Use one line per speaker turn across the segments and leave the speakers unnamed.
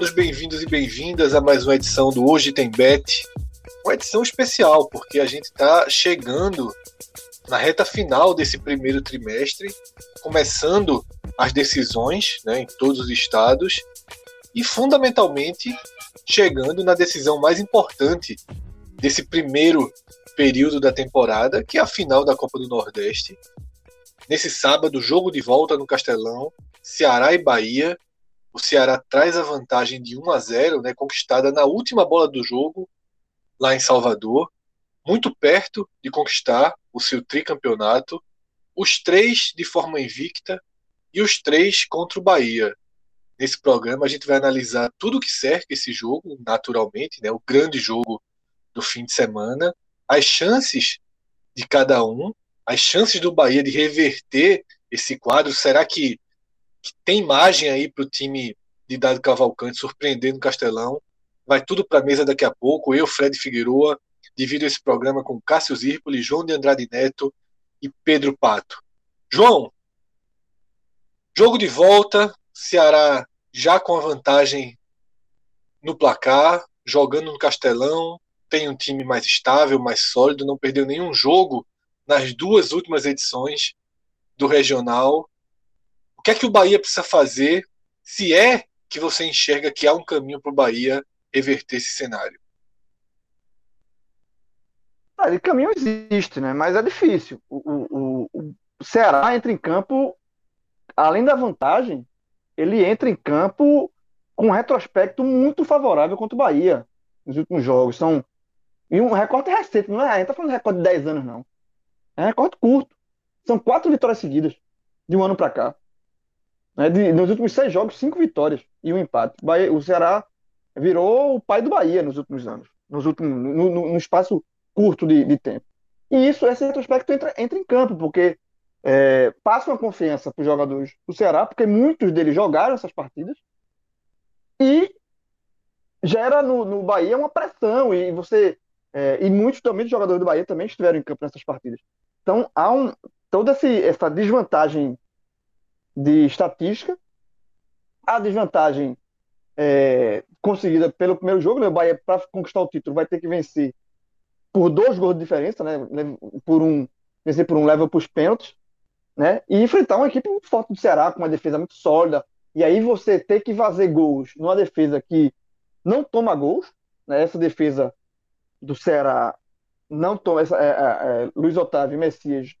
Todos bem-vindos e bem-vindas a mais uma edição do Hoje Tem Bet. Uma edição especial, porque a gente está chegando na reta final desse primeiro trimestre, começando as decisões né, em todos os estados e, fundamentalmente, chegando na decisão mais importante desse primeiro período da temporada, que é a final da Copa do Nordeste. Nesse sábado, jogo de volta no Castelão, Ceará e Bahia. O Ceará traz a vantagem de 1 a 0, né, conquistada na última bola do jogo, lá em Salvador, muito perto de conquistar o seu tricampeonato, os três de forma invicta e os três contra o Bahia. Nesse programa a gente vai analisar tudo que cerca esse jogo, naturalmente, né, o grande jogo do fim de semana, as chances de cada um, as chances do Bahia de reverter esse quadro. Será que, que tem margem aí para o time de Dado Cavalcante surpreender no Castelão? Vai tudo para a mesa daqui a pouco. Eu, Fred Figueroa, divido esse programa com Cássio Zirpoli, João de Andrade Neto e Pedro Pato. João, jogo de volta, Ceará já com a vantagem no placar, jogando no Castelão, tem um time mais estável, mais sólido, não perdeu nenhum jogo nas duas últimas edições do regional. O que é que o Bahia precisa fazer, se é que você enxerga que há um caminho para o Bahia reverter esse cenário?
Ah, de caminho existe, né? Mas é difícil. O, o, o Ceará entra em campo, além da vantagem, ele entra em campo com um retrospecto muito favorável contra o Bahia nos últimos jogos. São e um recorte recente, não é? A gente tá falando de recorte de 10 anos, não. É um recorte curto. São quatro vitórias seguidas de um ano para cá. É, de, nos últimos seis jogos, cinco vitórias e um empate. O, Bahia, o Ceará virou o pai do Bahia nos últimos anos, nos últimos, no, no, no espaço curto de, de tempo. E isso, esse retrospecto entra, entra em campo, porque é, passa uma confiança para os jogadores do Ceará, porque muitos deles jogaram essas partidas, e gera no, no Bahia uma pressão, e você é, e muitos também dos jogadores do Bahia também estiveram em campo nessas partidas. Então há um, toda esse, essa desvantagem de estatística, a desvantagem é, conseguida pelo primeiro jogo, né? o Bahia, para conquistar o título, vai ter que vencer por dois gols de diferença, né? Por um, vencer por um level para os pênaltis, né? E enfrentar uma equipe muito forte do Ceará, com uma defesa muito sólida. E aí você ter que fazer gols numa defesa que não toma gols, né? Essa defesa do Ceará não toma essa, é, é, é, Luiz Otávio e Messias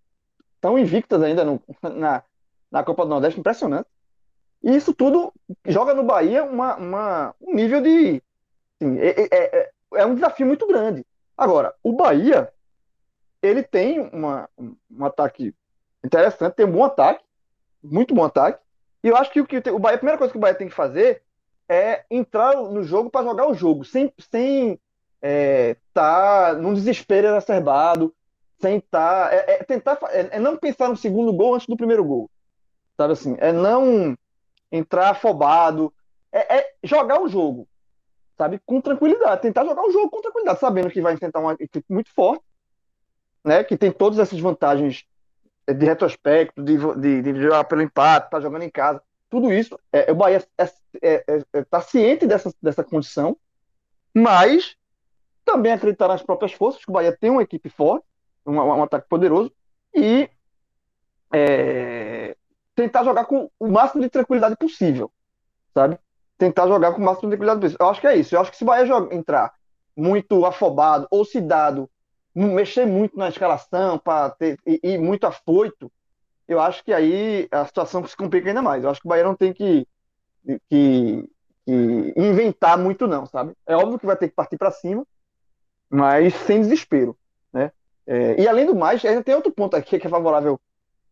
estão invictas ainda no, na, na Copa do Nordeste, impressionante. E isso tudo joga no Bahia uma, uma um nível de. Assim, é, é, é, um desafio muito grande. Agora, o Bahia, ele tem uma, um ataque interessante, tem um bom ataque, muito bom ataque. E eu acho que o, que o Bahia, a primeira coisa que o Bahia tem que fazer é entrar no jogo para jogar o jogo, sem, sem é, tá num desespero exacerbado, sem tá, é, é tentar é, é, não pensar no segundo gol antes do primeiro gol, sabe assim, é não entrar afobado, é, é jogar o jogo, sabe? Com tranquilidade. Tentar jogar o jogo com tranquilidade, sabendo que vai enfrentar uma equipe muito forte, né? Que tem todas essas vantagens de retrospecto, de, de, de jogar pelo empate, tá jogando em casa. Tudo isso, é, o Bahia está é, é, é, ciente dessa, dessa condição, mas também acreditar nas próprias forças, que o Bahia tem uma equipe forte, um, um ataque poderoso, e é, tentar jogar com o máximo de tranquilidade possível, sabe? tentar jogar com o máximo de tranquilidade possível. Eu acho que é isso. Eu acho que se o Bahia entrar muito afobado ou se dado, mexer muito na escalação para ter e, e, muito afoito, eu acho que aí a situação se complica ainda mais. Eu acho que o Bahia não tem que que, que inventar muito, não, sabe? É óbvio que vai ter que partir para cima, mas sem desespero, né? É, e além do mais, ainda tem outro ponto aqui que é favorável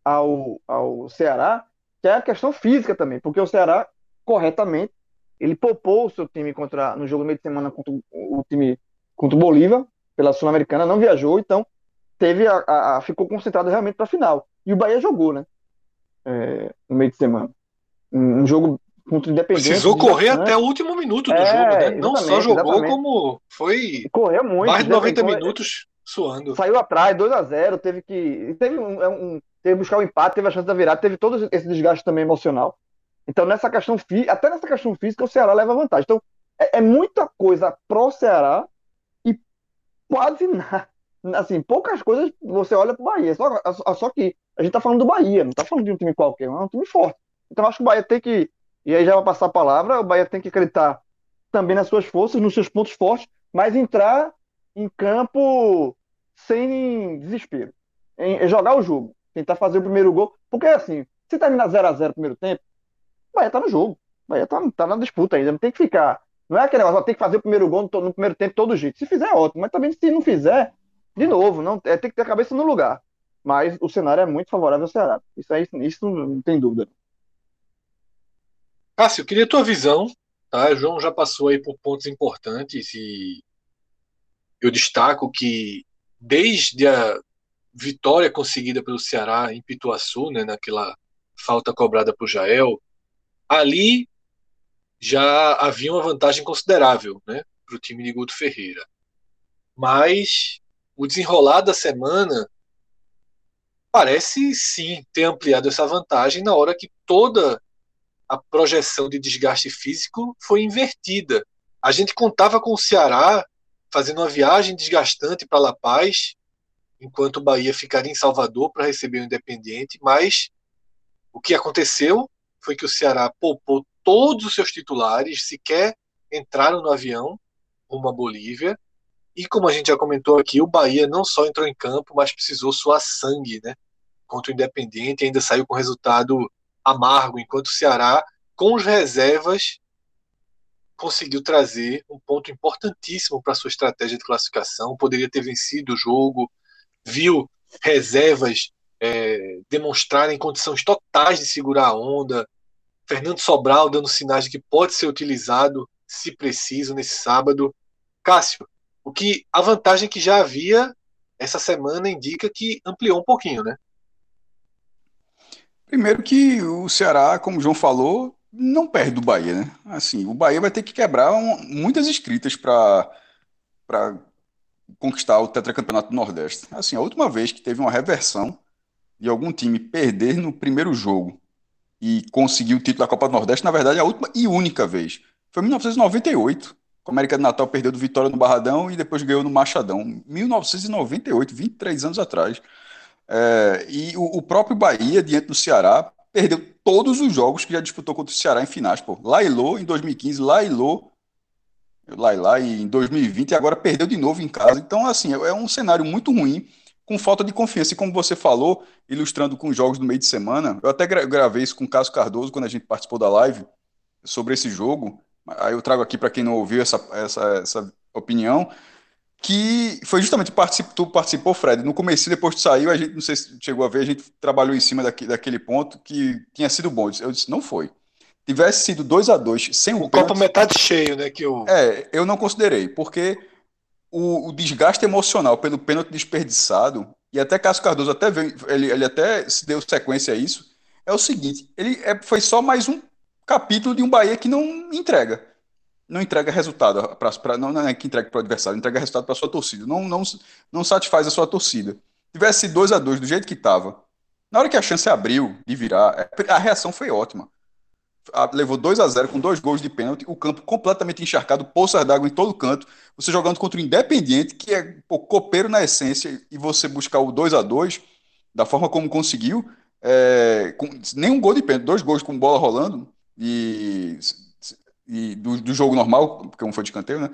ao, ao Ceará, que é a questão física também, porque o Ceará, corretamente, ele poupou o seu time contra, no jogo do meio de semana contra o, time contra o Bolívar, pela Sul-Americana, não viajou, então teve a, a, a ficou concentrado realmente para a final. E o Bahia jogou, né? É, no meio de semana. Um, um jogo contra o Independente.
Precisou correr até o último minuto do é, jogo, né? Não só jogou, exatamente. como foi.
Correu muito.
Mais de 90 né? minutos suando.
Saiu atrás, 2 a 0 teve que. Teve um, é um, teve que buscar o empate, teve a chance da virada, teve todo esse desgaste também emocional. Então, nessa questão até nessa questão física, o Ceará leva vantagem. Então, é, é muita coisa pro Ceará e quase nada. Assim, poucas coisas você olha pro Bahia. Só, só que a gente tá falando do Bahia, não tá falando de um time qualquer, é um time forte. Então, acho que o Bahia tem que. E aí já vai passar a palavra, o Bahia tem que acreditar também nas suas forças, nos seus pontos fortes, mas entrar em campo sem desespero. Em jogar o jogo tentar fazer o primeiro gol. Porque assim, se terminar 0 a 0 no primeiro tempo, o Bahia tá no jogo. O Bahia tá, tá na disputa ainda. Não tem que ficar. Não é aquele negócio, tem que fazer o primeiro gol no, no, primeiro tempo todo jeito. Se fizer, é ótimo. Mas também se não fizer, de novo, não, é, tem que ter a cabeça no lugar. Mas o cenário é muito favorável ao Ceará. Isso aí, isso não tem dúvida.
Cássio, queria a tua visão. Tá? O João já passou aí por pontos importantes e eu destaco que desde a vitória conseguida pelo Ceará em Pituaçu, né, naquela falta cobrada por Jael, ali já havia uma vantagem considerável né, para o time de Guto Ferreira. Mas o desenrolar da semana parece sim ter ampliado essa vantagem na hora que toda a projeção de desgaste físico foi invertida. A gente contava com o Ceará fazendo uma viagem desgastante para La Paz, enquanto o Bahia ficaria em Salvador para receber o Independiente, mas o que aconteceu foi que o Ceará poupou todos os seus titulares, sequer entraram no avião rumo à Bolívia, e como a gente já comentou aqui, o Bahia não só entrou em campo, mas precisou suar sangue, né? Contra o Independiente, ainda saiu com resultado amargo, enquanto o Ceará, com as reservas, conseguiu trazer um ponto importantíssimo para sua estratégia de classificação. Poderia ter vencido o jogo, viu reservas é, demonstrarem condições totais de segurar a onda. Fernando Sobral dando sinais de que pode ser utilizado, se preciso, nesse sábado. Cássio, o que a vantagem que já havia essa semana indica que ampliou um pouquinho, né?
Primeiro que o Ceará, como o João falou, não perde do Bahia, né? Assim, o Bahia vai ter que quebrar um, muitas escritas para conquistar o tetracampeonato do Nordeste. Assim, a última vez que teve uma reversão de algum time perder no primeiro jogo e conseguir o título da Copa do Nordeste, na verdade, é a última e única vez. Foi em 1998. O América do Natal perdeu do Vitória no Barradão e depois ganhou no Machadão. 1998, 23 anos atrás. É, e o, o, próprio Bahia, diante do Ceará, perdeu todos os jogos que já disputou contra o Ceará em finais. Pô. Lailô em 2015, Lailô lá e lá em 2020 e agora perdeu de novo em casa. Então, assim, é um cenário muito ruim, com falta de confiança. E como você falou, ilustrando com os jogos do meio de semana, eu até gravei isso com o Cássio Cardoso quando a gente participou da live sobre esse jogo. Aí eu trago aqui para quem não ouviu essa, essa, essa opinião, que foi justamente participou, tu participou, Fred. No começo, depois que saiu, a gente não sei se chegou a ver, a gente trabalhou em cima daquele ponto que tinha sido bom. Eu disse, não foi tivesse sido 2 a 2 sem o,
o copo metade cheio, né? Que
eu... É, eu não considerei, porque o, o, desgaste emocional pelo pênalti desperdiçado, e até Cássio Cardoso até veio, ele, ele até se deu sequência a isso, é o seguinte: ele é, foi só mais um capítulo de um Bahia que não entrega. Não entrega resultado, pra, pra não, não é que entrega para o adversário, entrega resultado para a sua torcida. Não, não, não satisfaz a sua torcida. Tivesse 2 a 2 do jeito que estava, na hora que a chance abriu de virar, a reação foi ótima levou 2 a 0 com dois gols de pênalti, o campo completamente encharcado, poças d'água em todo canto, você jogando contra o Independiente, que é pô, copeiro na essência, e você buscar o 2 a 2 da forma como conseguiu, é, com nenhum gol de pênalti, dois gols com bola rolando, e, e do, do, jogo normal, porque um foi de canteiro, né?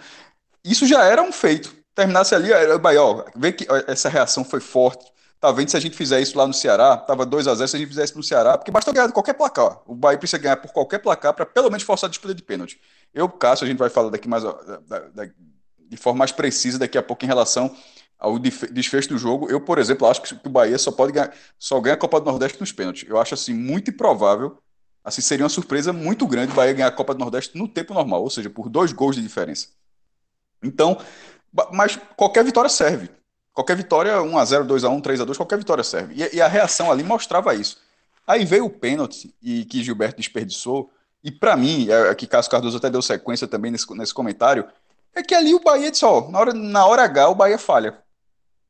Isso já era um feito. Terminasse ali, era ó, vê que essa reação foi forte, tá vendo se a gente fizer isso lá no Ceará, tava 2 a 0 se a gente fizer isso no Ceará, porque basta ganhar de qualquer placar. O Bahia precisa ganhar por qualquer placar para pelo menos forçar a disputa de pênalti. Eu, Cássio, a gente vai falar daqui mais da, da, de forma mais precisa daqui a pouco em relação ao desfecho do jogo. Eu, por exemplo, acho que o Bahia só pode ganhar, só ganha a Copa do Nordeste nos pênaltis. Eu acho assim muito improvável, assim seria uma surpresa muito grande o Bahia ganhar a Copa do Nordeste no tempo normal, ou seja, por dois gols de diferença. Então, mas qualquer vitória serve. Qualquer vitória, 1x0, 2x1, 3x2, qualquer vitória serve. E, e, a reação ali mostrava isso. Aí veio o pênalti e que Gilberto desperdiçou. E para mim, é, é, que Cássio Cardoso até deu sequência também nesse, nesse comentário, é que ali o Bahia disse, ó, na hora, na hora H o Bahia falha.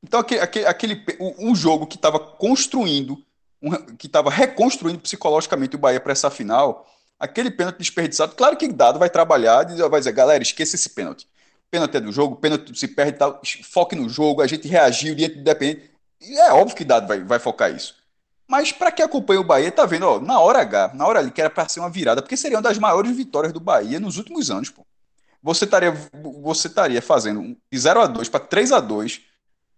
Então aquele, aquele, aquele um jogo que estava construindo, um, que estava reconstruindo psicologicamente o Bahia para essa final, aquele pênalti desperdiçado, claro que dado vai trabalhar, vai dizer, galera, esqueça esse pênalti pênalti é do jogo, pênalti se perde tal, foque no jogo, a gente reagiu diante do Independente. E é óbvio que Dado vai, vai focar isso. Mas para quem acompanha o Bahia, tá vendo, ó, na hora H, na hora ali, que era para ser uma virada, porque seria uma das maiores vitórias do Bahia nos últimos anos, pô. Você estaria, você estaria fazendo de 0 a 2 para 3 a 2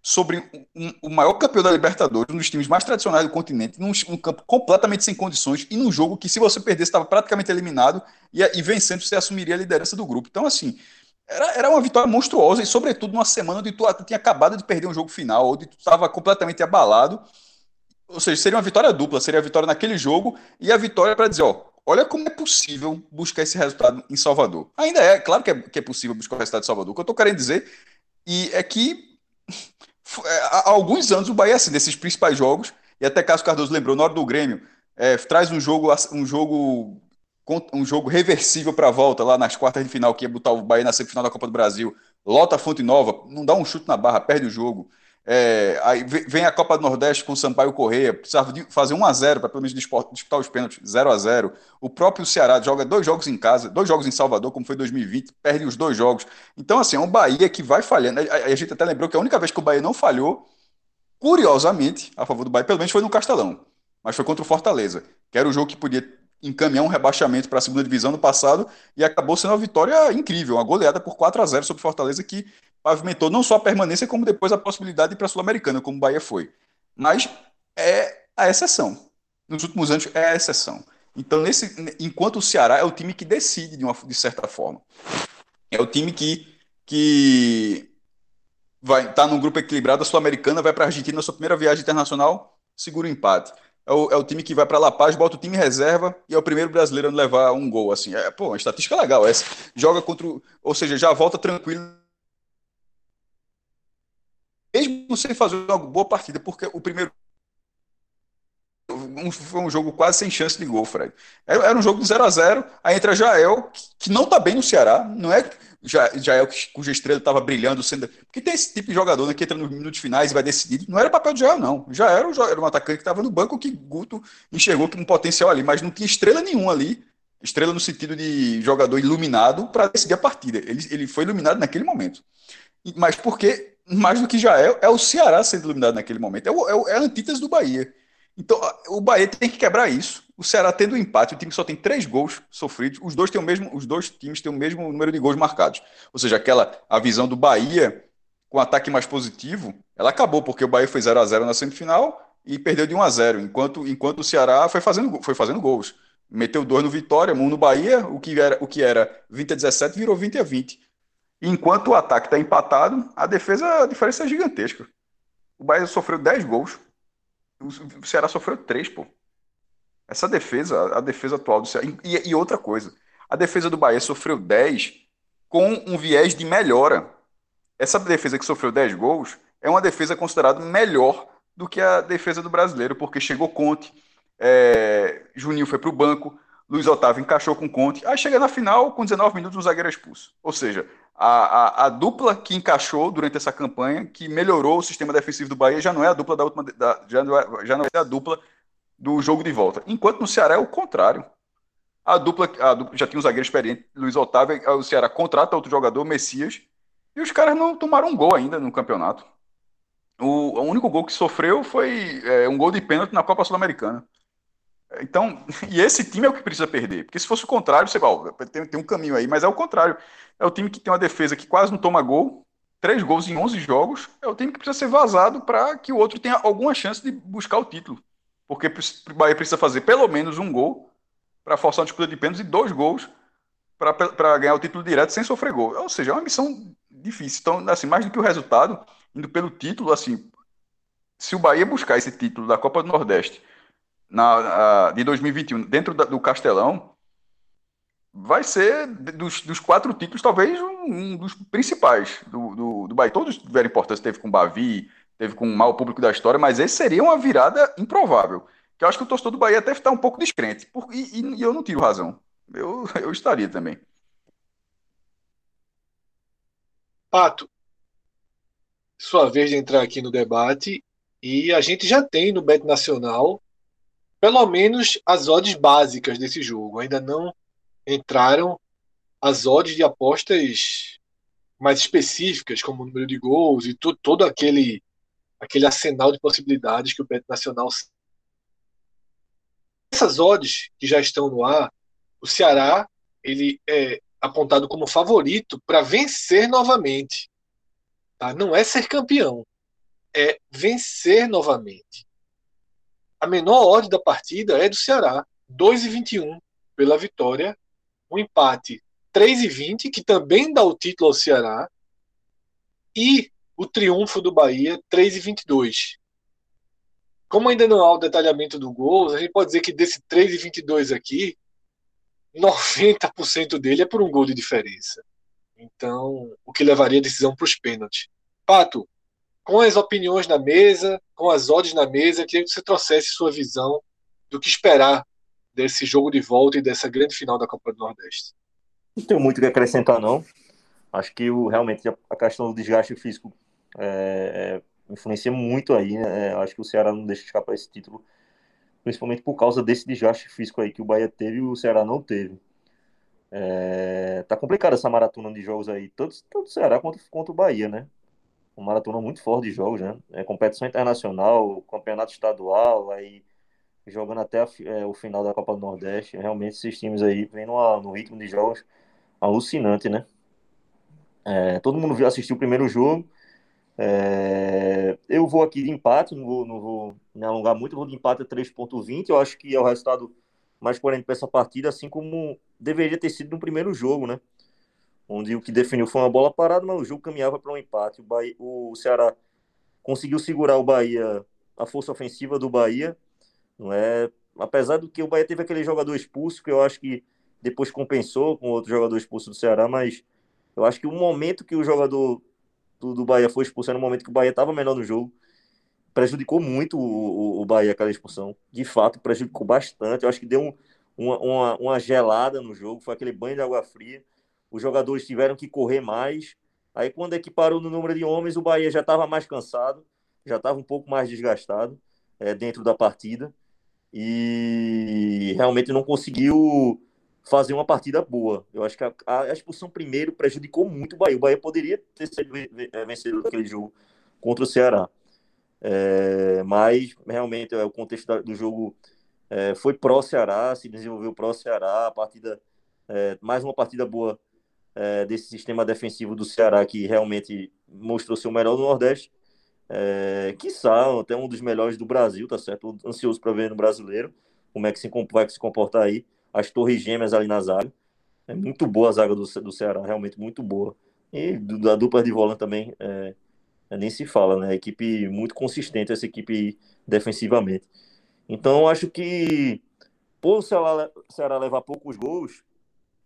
sobre um, um, o maior campeão da Libertadores, um dos times mais tradicionais do continente, num, num, campo completamente sem condições e num jogo que, se você perdesse, estava praticamente eliminado e, e vencendo, você assumiria a liderança do grupo. Então, assim, era, era uma vitória monstruosa e, sobretudo, numa semana onde tu, tinha acabado de perder um jogo final, onde tu estava completamente abalado. Ou seja, seria uma vitória dupla, seria a vitória naquele jogo e a vitória para dizer, ó, olha como é possível buscar esse resultado em Salvador. Ainda é, claro que é, que é possível buscar o resultado em Salvador. O que eu estou querendo dizer e é que é, há alguns anos o Bahia, assim, desses principais jogos, e até Cássio Cardoso lembrou, na hora do Grêmio, é, traz um jogo, um jogo um jogo reversível para a volta lá nas quartas de final, que ia botar o Bahia na semifinal da Copa do Brasil, lota a Fonte Nova, não dá um chute na barra, perde o jogo. É, aí vem a Copa do Nordeste com o Sampaio Correia, precisava fazer 1 a 0 para pelo menos disputar os pênaltis, 0 a 0 O próprio Ceará joga dois jogos em casa, dois jogos em Salvador, como foi 2020, perde os dois jogos. Então, assim, é um Bahia que vai falhando. A, a gente até lembrou que a única vez que o Bahia não falhou, curiosamente, a favor do Bahia, pelo menos foi no Castelão, mas foi contra o Fortaleza, que era o jogo que podia encaminhar um rebaixamento para a segunda divisão no passado e acabou sendo uma vitória incrível, uma goleada por 4 a 0 sobre Fortaleza que pavimentou não só a permanência, como depois a possibilidade para a Sul-Americana, como o Bahia foi. Mas é a exceção. Nos últimos anos é a exceção. Então, nesse, enquanto o Ceará é o time que decide de, uma, de certa forma. É o time que, que vai estar tá num grupo equilibrado, a Sul-Americana vai para a Argentina na sua primeira viagem internacional, segura o empate é o, é o time que vai para La Paz, bota o time reserva e é o primeiro brasileiro a levar um gol. Assim, é, pô, uma estatística legal essa. Joga contra. Ou seja, já volta tranquilo. Mesmo sem fazer uma boa partida, porque o primeiro. Um, foi um jogo quase sem chance de gol, Fred. Era, era um jogo de 0 a 0 Aí entra Jael, que, que não tá bem no Ceará. Não é já, já é o cuja estrela estava brilhando, sendo. Porque tem esse tipo de jogador né, que entra nos minutos finais e vai decidir. Não era papel de Jael, não. Já era, era um atacante que estava no banco que Guto enxergou que um potencial ali, mas não tinha estrela nenhuma ali. Estrela no sentido de jogador iluminado para decidir a partida. Ele, ele foi iluminado naquele momento. Mas porque, mais do que Jael, é o Ceará sendo iluminado naquele momento. É, o, é, é a antítese do Bahia. Então, o Bahia tem que quebrar isso. O Ceará tendo um empate, o time só tem três gols sofridos. Os dois têm o mesmo, os dois times têm o mesmo número de gols marcados. Ou seja, aquela a visão do Bahia com ataque mais positivo, ela acabou porque o Bahia foi 0 a 0 na semifinal e perdeu de 1 a 0, enquanto enquanto o Ceará foi fazendo foi fazendo gols. Meteu dois no Vitória, um no Bahia, o que era o que era 20 a 17 virou 20 a 20. enquanto o ataque está empatado, a defesa a diferença é gigantesca. O Bahia sofreu 10 gols o Ceará sofreu três, pô. Essa defesa, a defesa atual do Ceará. E, e outra coisa, a defesa do Bahia sofreu 10 com um viés de melhora. Essa defesa que sofreu 10 gols é uma defesa considerada melhor do que a defesa do brasileiro, porque chegou Conte, é, Juninho foi para o banco, Luiz Otávio encaixou com Conte, aí chega na final, com 19 minutos, o zagueiro é expulso. Ou seja, a, a, a, dupla que encaixou durante essa campanha, que melhorou o sistema defensivo do Bahia, já não é a dupla da última. Da, já, não é, já não é a dupla do jogo de volta. Enquanto no Ceará é o contrário. A dupla, a dupla já tinha um zagueiro experiente, Luiz Otávio, o Ceará contrata outro jogador, Messias, e os caras não tomaram um gol ainda no campeonato. O, o único gol que sofreu foi é, um gol de pênalti na Copa Sul-Americana. Então, e esse time é o que precisa perder. Porque se fosse o contrário, você ó, tem, tem um caminho aí, mas é o contrário. É o time que tem uma defesa que quase não toma gol, três gols em 11 jogos, é o time que precisa ser vazado para que o outro tenha alguma chance de buscar o título. Porque o Bahia precisa fazer pelo menos um gol para forçar uma disputa de pênaltis e dois gols para ganhar o título direto sem sofrer gol. Ou seja, é uma missão difícil. Então, assim, mais do que o resultado, indo pelo título, assim, se o Bahia buscar esse título da Copa do Nordeste na, a, de 2021 dentro da, do Castelão, vai ser dos, dos quatro títulos, talvez um, um dos principais do, do, do, Bahia. Todos tiveram importância, teve com o Bavi, teve com o mal público da história, mas esse seria uma virada improvável. Que eu acho que o torcedor do Bahia deve estar um pouco descrente. Por, e, e, e eu não tiro razão. Eu, eu estaria também.
Pato, sua vez de entrar aqui no debate. E a gente já tem no Bet Nacional pelo menos as odds básicas desse jogo. Ainda não entraram as odds de apostas mais específicas, como o número de gols e todo aquele, aquele arsenal de possibilidades que o Bet Nacional. Essas odds que já estão no ar, o Ceará ele é apontado como favorito para vencer novamente. Tá? Não é ser campeão, é vencer novamente. A menor odd da partida é do Ceará, 2,21 pela vitória um empate 3 e 20, que também dá o título ao Ceará, e o triunfo do Bahia 3 e 22. Como ainda não há o detalhamento do gol, a gente pode dizer que desse 3 e 22 aqui, 90% dele é por um gol de diferença. Então, o que levaria a decisão para os pênaltis. Pato, com as opiniões na mesa, com as odds na mesa, queria que você trouxesse sua visão do que esperar desse jogo de volta e dessa grande final da Copa do Nordeste.
Não tenho muito o que acrescentar, não. Acho que o, realmente a questão do desgaste físico é, é, influencia muito aí. Né? É, acho que o Ceará não deixa escapar esse título, principalmente por causa desse desgaste físico aí que o Bahia teve e o Ceará não teve. É, tá complicada essa maratona de jogos aí, tanto, tanto Ceará quanto, quanto o Bahia, né? Uma maratona muito forte de jogos, né? É competição internacional, campeonato estadual, aí jogando até a, é, o final da Copa do Nordeste. Realmente esses times aí vêm no ritmo de jogos alucinante, né? É, todo mundo viu, assistiu o primeiro jogo. É, eu vou aqui de empate, não vou, não vou me alongar muito, vou de empate a 3.20. Eu acho que é o resultado mais coerente para essa partida, assim como deveria ter sido no primeiro jogo, né? Onde o que definiu foi uma bola parada, mas o jogo caminhava para um empate. O, Bahia, o Ceará conseguiu segurar o Bahia, a força ofensiva do Bahia, não é? Apesar do que o Bahia teve aquele jogador expulso, que eu acho que depois compensou com outro jogador expulso do Ceará, mas eu acho que o momento que o jogador do, do Bahia foi expulso era no momento que o Bahia estava melhor no jogo. Prejudicou muito o, o, o, Bahia aquela expulsão. De fato, prejudicou bastante. Eu acho que deu um, uma, uma, uma gelada no jogo, foi aquele banho de água fria. Os jogadores tiveram que correr mais. Aí, quando é que parou no número de homens, o Bahia já estava mais cansado, já estava um pouco mais desgastado é, dentro da partida e realmente não conseguiu fazer uma partida boa. Eu acho que a, a expulsão primeiro prejudicou muito o Bahia. O Bahia poderia ter sido é, vencedor daquele jogo contra o Ceará. É, mas realmente é, o contexto do jogo é, foi pró-Ceará, se desenvolveu pró-Ceará, a partida, é, mais uma partida boa é, desse sistema defensivo do Ceará que realmente mostrou ser o melhor do Nordeste é, quiçá até um dos melhores do Brasil, tá certo? Ansioso para ver no brasileiro como é que se, vai se comportar aí. As torres gêmeas ali na zaga. É muito boa a zaga do, do Ceará, realmente muito boa. E da dupla de volante também, é, é, nem se fala, né? Equipe muito consistente, essa equipe defensivamente. Então, acho que por o Ceará, Ceará levar poucos gols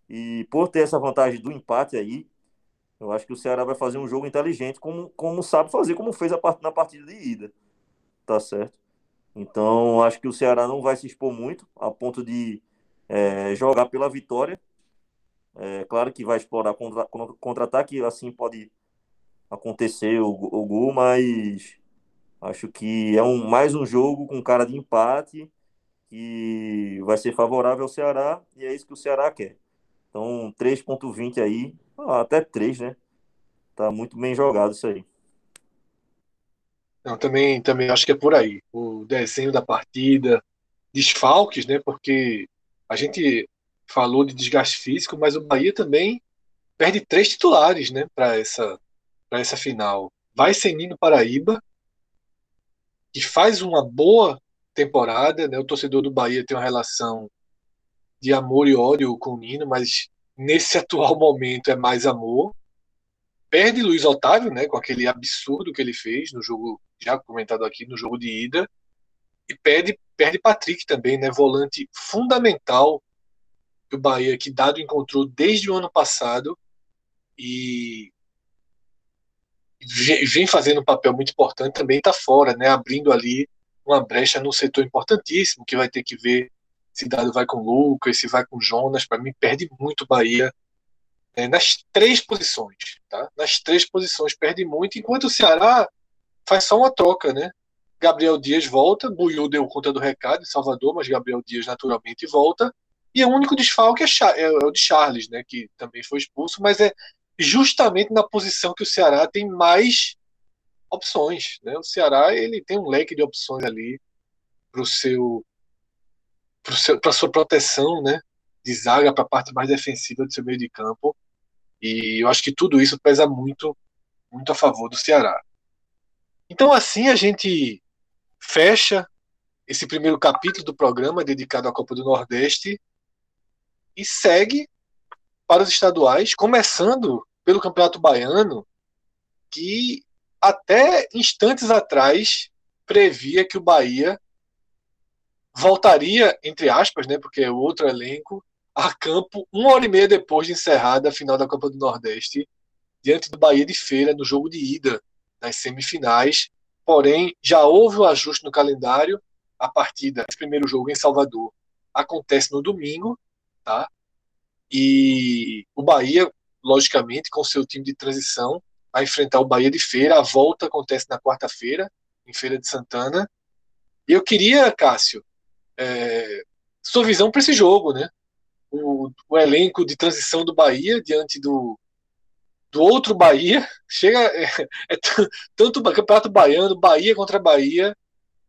e por ter essa vantagem do empate aí, eu acho que o Ceará vai fazer um jogo inteligente, como, como sabe fazer, como fez part, na partida de ida. Tá certo? Então, acho que o Ceará não vai se expor muito, a ponto de é, jogar pela vitória. É, claro que vai explorar contra-ataque, contra assim pode acontecer o, o gol, mas acho que é um, mais um jogo com cara de empate que vai ser favorável ao Ceará e é isso que o Ceará quer. Então, 3.20 aí, ah, até 3, né? Tá muito bem jogado isso aí.
Não, também, também acho que é por aí. O desenho da partida, desfalques, né? Porque a gente falou de desgaste físico, mas o Bahia também perde três titulares, né? Para essa para essa final vai ser Nino Paraíba, que faz uma boa temporada. Né? O torcedor do Bahia tem uma relação de amor e ódio com o Nino, mas nesse atual momento é mais amor. Perde Luiz Otávio, né, com aquele absurdo que ele fez no jogo, já comentado aqui, no jogo de ida. E perde, perde Patrick também, né, volante fundamental do Bahia, que Dado encontrou desde o ano passado e vem fazendo um papel muito importante, também está fora, né, abrindo ali uma brecha no setor importantíssimo, que vai ter que ver se Dado vai com Lucas, se vai com Jonas. Para mim, perde muito Bahia é, nas três posições. Tá? Nas três posições perde muito, enquanto o Ceará faz só uma troca. Né? Gabriel Dias volta, Buiu deu conta do recado em Salvador, mas Gabriel Dias naturalmente volta. E o único desfalque é, é, é o de Charles, né, que também foi expulso, mas é justamente na posição que o Ceará tem mais opções. Né? O Ceará ele tem um leque de opções ali para o seu para sua proteção, né, de zaga para a parte mais defensiva do seu meio de campo. E eu acho que tudo isso pesa muito, muito a favor do Ceará. Então assim a gente fecha esse primeiro capítulo do programa dedicado à Copa do Nordeste e segue para os estaduais, começando pelo Campeonato Baiano, que até instantes atrás previa que o Bahia voltaria, entre aspas, né, porque é outro elenco, a campo uma hora e meia depois de encerrada a final da Copa do Nordeste, diante do Bahia de Feira, no jogo de ida das semifinais. Porém, já houve o um ajuste no calendário. A partida, esse primeiro jogo em Salvador, acontece no domingo, tá? E o Bahia, logicamente, com seu time de transição, vai enfrentar o Bahia de Feira. A volta acontece na quarta-feira, em Feira de Santana. E eu queria, Cássio, é, sua visão para esse jogo, né? O, o, elenco de transição do Bahia diante do, do outro Bahia chega é, é tanto o campeonato baiano, Bahia contra Bahia,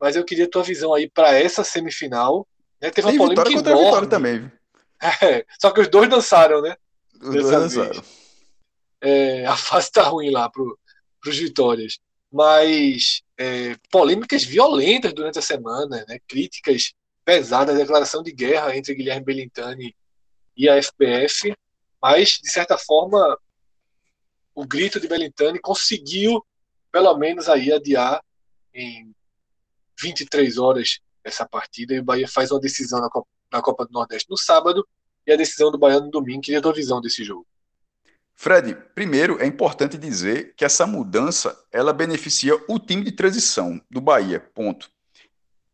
mas eu queria tua visão aí para essa semifinal. Né? Teve
uma polêmica vitória contra enorme. vitória também.
É, só que os dois dançaram, né?
Os dois dançaram.
É, a fase tá ruim lá pro, pros vitórias. Mas é, polêmicas violentas durante a semana, né? críticas pesada a declaração de guerra entre Guilherme Belintani e a FBF, mas, de certa forma, o grito de Belintani conseguiu, pelo menos, aí adiar em 23 horas essa partida e o Bahia faz uma decisão na Copa, na Copa do Nordeste no sábado e a decisão do Bahia no domingo. Queria a tua visão desse jogo.
Fred, primeiro é importante dizer que essa mudança ela beneficia o time de transição do Bahia, ponto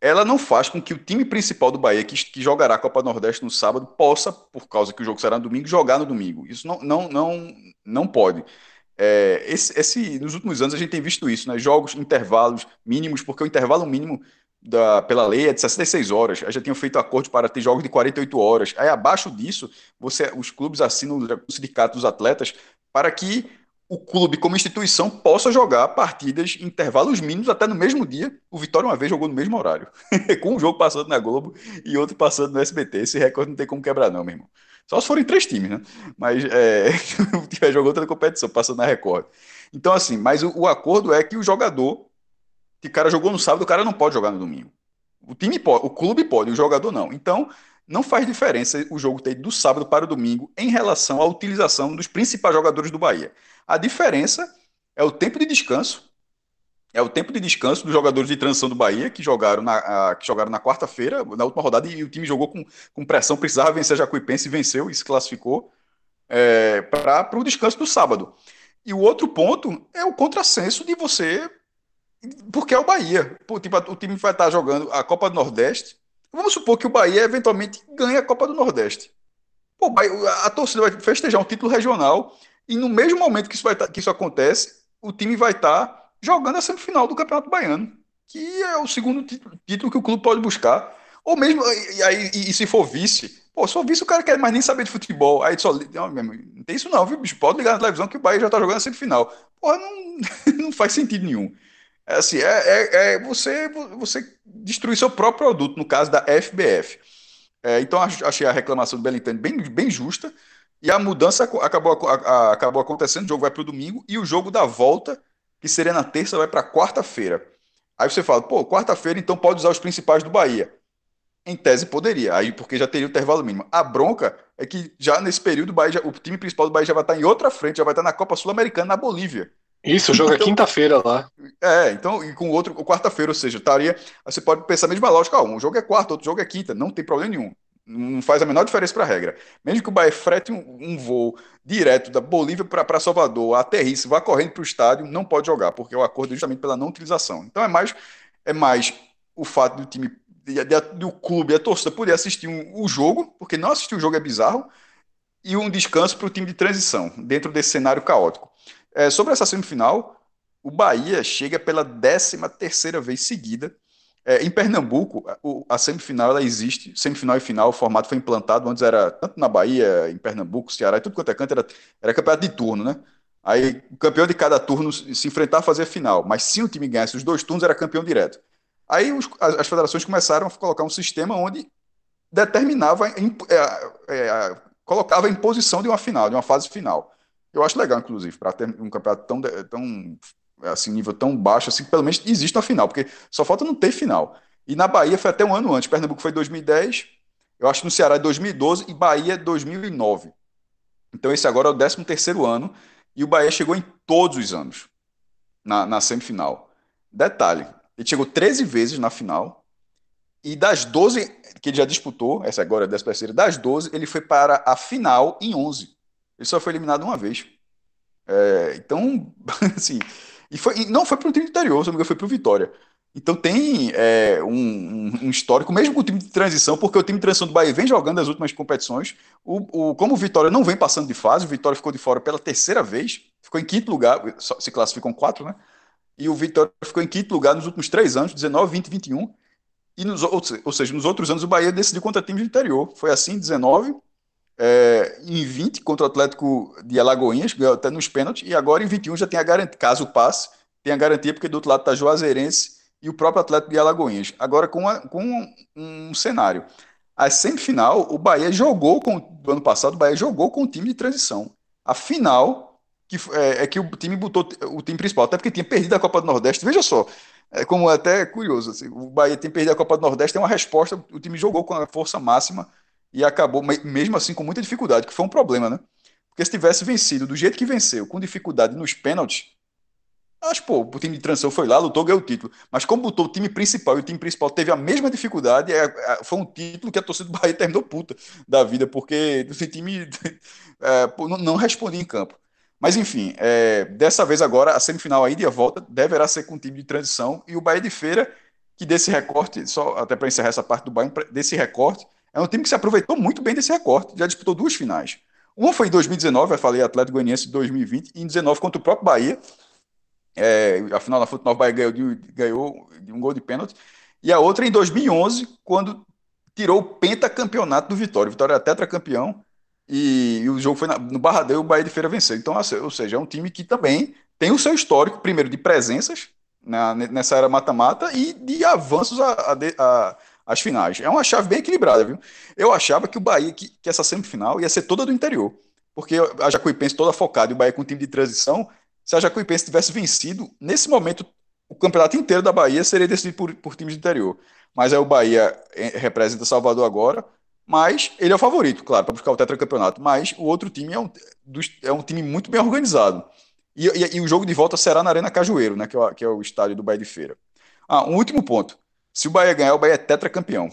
ela não faz com que o time principal do Bahia, que, que jogará a Copa Nordeste no sábado, possa, por causa que o jogo será no domingo, jogar no domingo. Isso não, não, não, não pode. É, esse, esse, nos últimos anos a gente tem visto isso, né? Jogos, intervalos mínimos, porque o intervalo mínimo da, pela lei é de 66 horas. Aí já tinham feito acordo para ter jogos de 48 horas. Aí abaixo disso, você, os clubes assinam o sindicato dos atletas para que o clube, como instituição, possa jogar partidas em intervalos mínimos até no mesmo dia. O Vitória uma vez jogou no mesmo horário, com um jogo passando na Globo e outro passando no SBT. Esse recorde não tem como quebrar, não, meu irmão. Só se forem três times, né? Mas é, jogando outra competição, passando na Record. Então, assim, mas o, o acordo é que o jogador, que o cara jogou no sábado, o cara não pode jogar no domingo. O time pode, o clube pode, o jogador não. Então, não faz diferença o jogo ter do sábado para o domingo em relação à utilização dos principais jogadores do Bahia. A diferença é o tempo de descanso. É o tempo de descanso dos jogadores de transição do Bahia, que jogaram na, que jogaram na quarta-feira, na última rodada, e o time jogou com, com pressão, precisava vencer a Jacuipense venceu e se classificou é, para o descanso do sábado. E o outro ponto é o contrassenso de você. Porque é o Bahia. Pô, tipo, o time vai estar jogando a Copa do Nordeste. Vamos supor que o Bahia eventualmente ganhe a Copa do Nordeste. Pô, a torcida vai festejar um título regional e no mesmo momento que isso, vai tá, que isso acontece, o time vai estar tá jogando a semifinal do Campeonato Baiano, que é o segundo título, título que o clube pode buscar. Ou mesmo, e, e, e, se for vice, pô, se for vice, o cara quer mais nem saber de futebol. Aí só. Não, não tem isso não, viu, bicho? Pode ligar na televisão que o Bahia já tá jogando a semifinal. Pô, não, não faz sentido nenhum. É assim, é, é, é, você, você destruir seu próprio produto, no caso da FBF. É, então achei a reclamação do Belintani bem, bem justa. E a mudança acabou, acabou acontecendo, o jogo vai para o domingo, e o jogo da volta, que seria na terça, vai para quarta-feira. Aí você fala, pô, quarta-feira, então pode usar os principais do Bahia. Em tese poderia, aí porque já teria o intervalo mínimo. A bronca é que já nesse período o, Bahia o time principal do Bahia já vai estar em outra frente, já vai estar na Copa Sul-Americana, na Bolívia.
Isso, o jogo é então, é quinta-feira lá.
É, então, e com outro, quarta-feira, ou seja, estaria. Você pode pensar a mesma lógica, ó, um jogo é quarta, outro jogo é quinta, não tem problema nenhum. Não faz a menor diferença para a regra. Mesmo que o Bahia frete um, um voo direto da Bolívia para Salvador, aterrisse, vá correndo para o estádio, não pode jogar, porque o acordo é justamente pela não utilização. Então é mais, é mais o fato do time, de, de, do clube, a torcida poder assistir um, o jogo, porque não assistir o jogo é bizarro, e um descanso para o time de transição, dentro desse cenário caótico. É, sobre essa semifinal, o Bahia chega pela 13 terceira vez seguida é, em Pernambuco, a semifinal ela existe, semifinal e final, o formato foi implantado, antes era tanto na Bahia, em Pernambuco, Ceará, e tudo quanto é canto, era, era campeonato de turno, né? Aí o campeão de cada turno se enfrentar a fazer a final, mas se o time ganhasse os dois turnos, era campeão direto. Aí os, as, as, federações começaram a colocar um sistema onde determinava, é, é, colocava a imposição de uma final, de uma fase final. Eu acho legal, inclusive, para ter um campeonato tão, tão assim, nível tão baixo, assim, pelo menos existe uma final, porque só falta não ter final. E na Bahia foi até um ano antes. Pernambuco foi 2010, eu acho que no Ceará é 2012 e Bahia 2009. Então esse agora é o 13 terceiro ano e o Bahia chegou em todos os anos na, na semifinal. Detalhe, ele chegou 13 vezes na final e das 12 que ele já disputou, essa agora é a 13 terceira, das 12 ele foi para a final em 11. Ele só foi eliminado uma vez. É, então, assim, e, foi, e não foi para o time interior, se não me engano, foi para o Vitória. Então tem é, um, um, histórico, mesmo com o time de transição, porque o time de transição do Bahia vem jogando as últimas competições. O, o, como o Vitória não vem passando de fase, o Vitória ficou de fora pela terceira vez, ficou em quinto lugar, se classificam quatro, né? E o Vitória ficou em quinto lugar nos últimos três anos, 19, 20 21. E nos, ou seja, nos outros anos o Bahia decidiu contra time do interior. Foi assim, 19, é, em 20 contra o Atlético de Alagoinhas, ganhou até nos pênaltis, e agora em 21 já tem a garantia, caso passe, tem a garantia, porque do outro lado está Juazeirense e o próprio Atlético de Alagoinhas. Agora com, uma, com um, cenário. A semifinal, o Bahia jogou com. Do ano passado, o Bahia jogou com o time de transição. A final, que é, é que o time botou o time principal, até porque tinha perdido a Copa do Nordeste. Veja só, é como é até curioso. Assim, o Bahia tem perdido a Copa do Nordeste, tem uma resposta, o time jogou com a força máxima e acabou, mesmo assim, com muita dificuldade, que foi um problema, né? Porque se tivesse vencido do jeito que venceu, com dificuldade nos pênaltis, acho, pô, o time de transição foi lá, lutou, ganhou o título. Mas como botou o time principal e o time principal teve a mesma dificuldade, é, é, foi um título que a torcida do Bahia terminou puta da vida, porque o time é, não, não respondia em campo. Mas enfim, é, dessa vez agora, a semifinal aí de volta deverá ser com o time de transição e o Bahia de Feira, que desse recorte, só até para encerrar essa parte do Bahia, desse recorte, é um time que se aproveitou muito bem desse recorte, já disputou duas finais. Uma foi em 2019, eu falei Atlético Goianiense 2020, e em 2019 contra o próprio Bahia. É, a final da Nova Bahia ganhou de, ganhou um gol de pênalti. E a outra em 2011, quando tirou o pentacampeonato do Vitória. O Vitória era tetracampeão e, e o jogo foi na, no Barradeu, o Bahia de Feira venceu. Então, assim, ou seja, é um time que também tem o seu histórico, primeiro, de presenças na, nessa era mata-mata e de avanços a, a as finais. É uma chave bem equilibrada, viu? Eu achava que o Bahia, que, que essa semifinal ia ser toda do interior. Porque a Jacuipense toda focada e o Bahia com um time de transição, se a Jacuipense tivesse vencido, nesse momento o campeonato inteiro da Bahia seria decidido por, por times de interior. Mas aí o Bahia é, representa Salvador agora, mas ele é o favorito, claro, para buscar o tetracampeonato. Mas o outro time é um, é um time muito bem organizado. E, e, e, o jogo de volta será na Arena Cajueiro, né, que, é o, que é o estádio do Bahia de Feira. Ah, um último ponto. Se o Bahia ganhar, o Bahia é tetracampeão.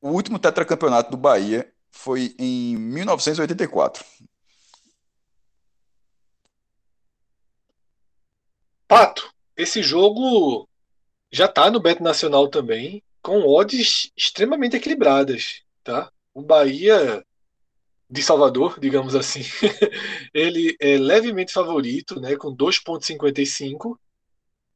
O último tetracampeonato do Bahia foi em 1984.
Pato, esse jogo já está no Beto Nacional também, com odds extremamente equilibradas, tá? O Bahia de Salvador, digamos assim, ele é levemente favorito, né, com 2.55.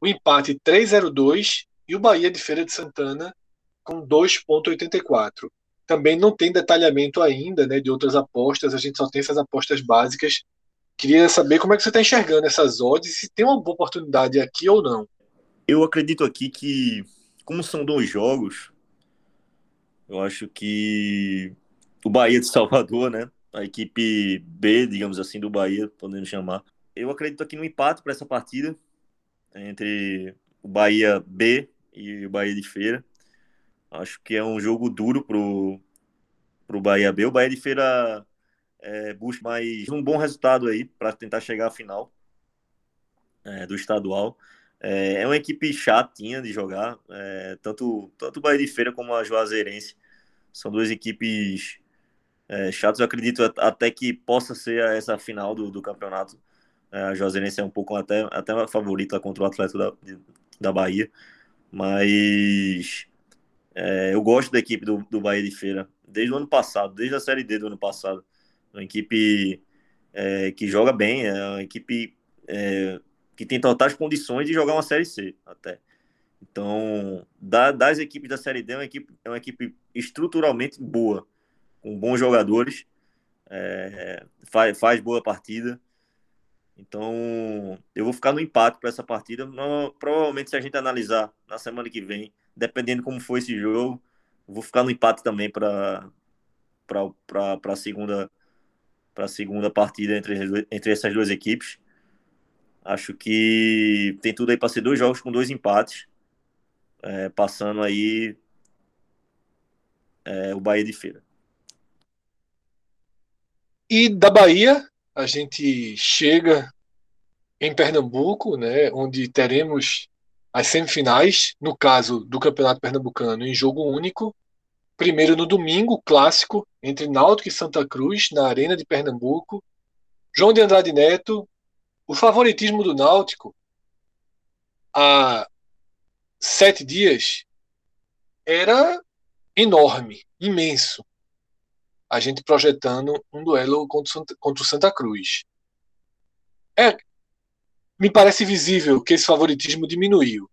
O empate 3.02 e o Bahia de Feira de Santana com 2,84. Também não tem detalhamento ainda né, de outras apostas, a gente só tem essas apostas básicas. Queria saber como é que você está enxergando essas odds, se tem uma boa oportunidade aqui ou não.
Eu acredito aqui que, como são dois jogos, eu acho que o Bahia de Salvador, né, a equipe B, digamos assim, do Bahia, podendo chamar. Eu acredito aqui no empate para essa partida entre o Bahia B e Bahia de Feira. Acho que é um jogo duro pro, pro Bahia B. O Bahia de Feira é, busca mais um bom resultado aí para tentar chegar à final é, do estadual. É, é, uma equipe chatinha de jogar, é, tanto, tanto o Bahia de Feira como a Juazeirense. São duas equipes é, chatas. Eu acredito até que possa ser essa final do, do campeonato. É, a Juazeirense é um pouco até, até favorita contra o Atlético da, da Bahia. Mas é, eu gosto da equipe do, do Bahia de Feira desde o ano passado, desde a Série D do ano passado. Uma equipe é, que joga bem, é uma equipe é, que tem totais condições de jogar uma Série C até. Então, da, das equipes da Série D, é uma equipe, é uma equipe estruturalmente boa, com bons jogadores, é, faz, faz boa partida. Então, eu vou ficar no empate para essa partida. provavelmente, se a gente analisar na semana que vem, dependendo como foi esse jogo, vou ficar no empate também para a segunda para a segunda partida entre, entre essas duas equipes. Acho que tem tudo aí para ser dois jogos com dois empates, é, passando aí é, o Bahia de Feira.
E da Bahia, a gente chega em Pernambuco, né, onde teremos as semifinais, no caso do Campeonato Pernambucano, em jogo único. Primeiro no domingo, clássico entre Náutico e Santa Cruz, na Arena de Pernambuco. João de Andrade Neto, o favoritismo do Náutico há sete dias era enorme, imenso. A gente projetando um duelo contra, o Santa Cruz. É, me parece visível que esse favoritismo diminuiu.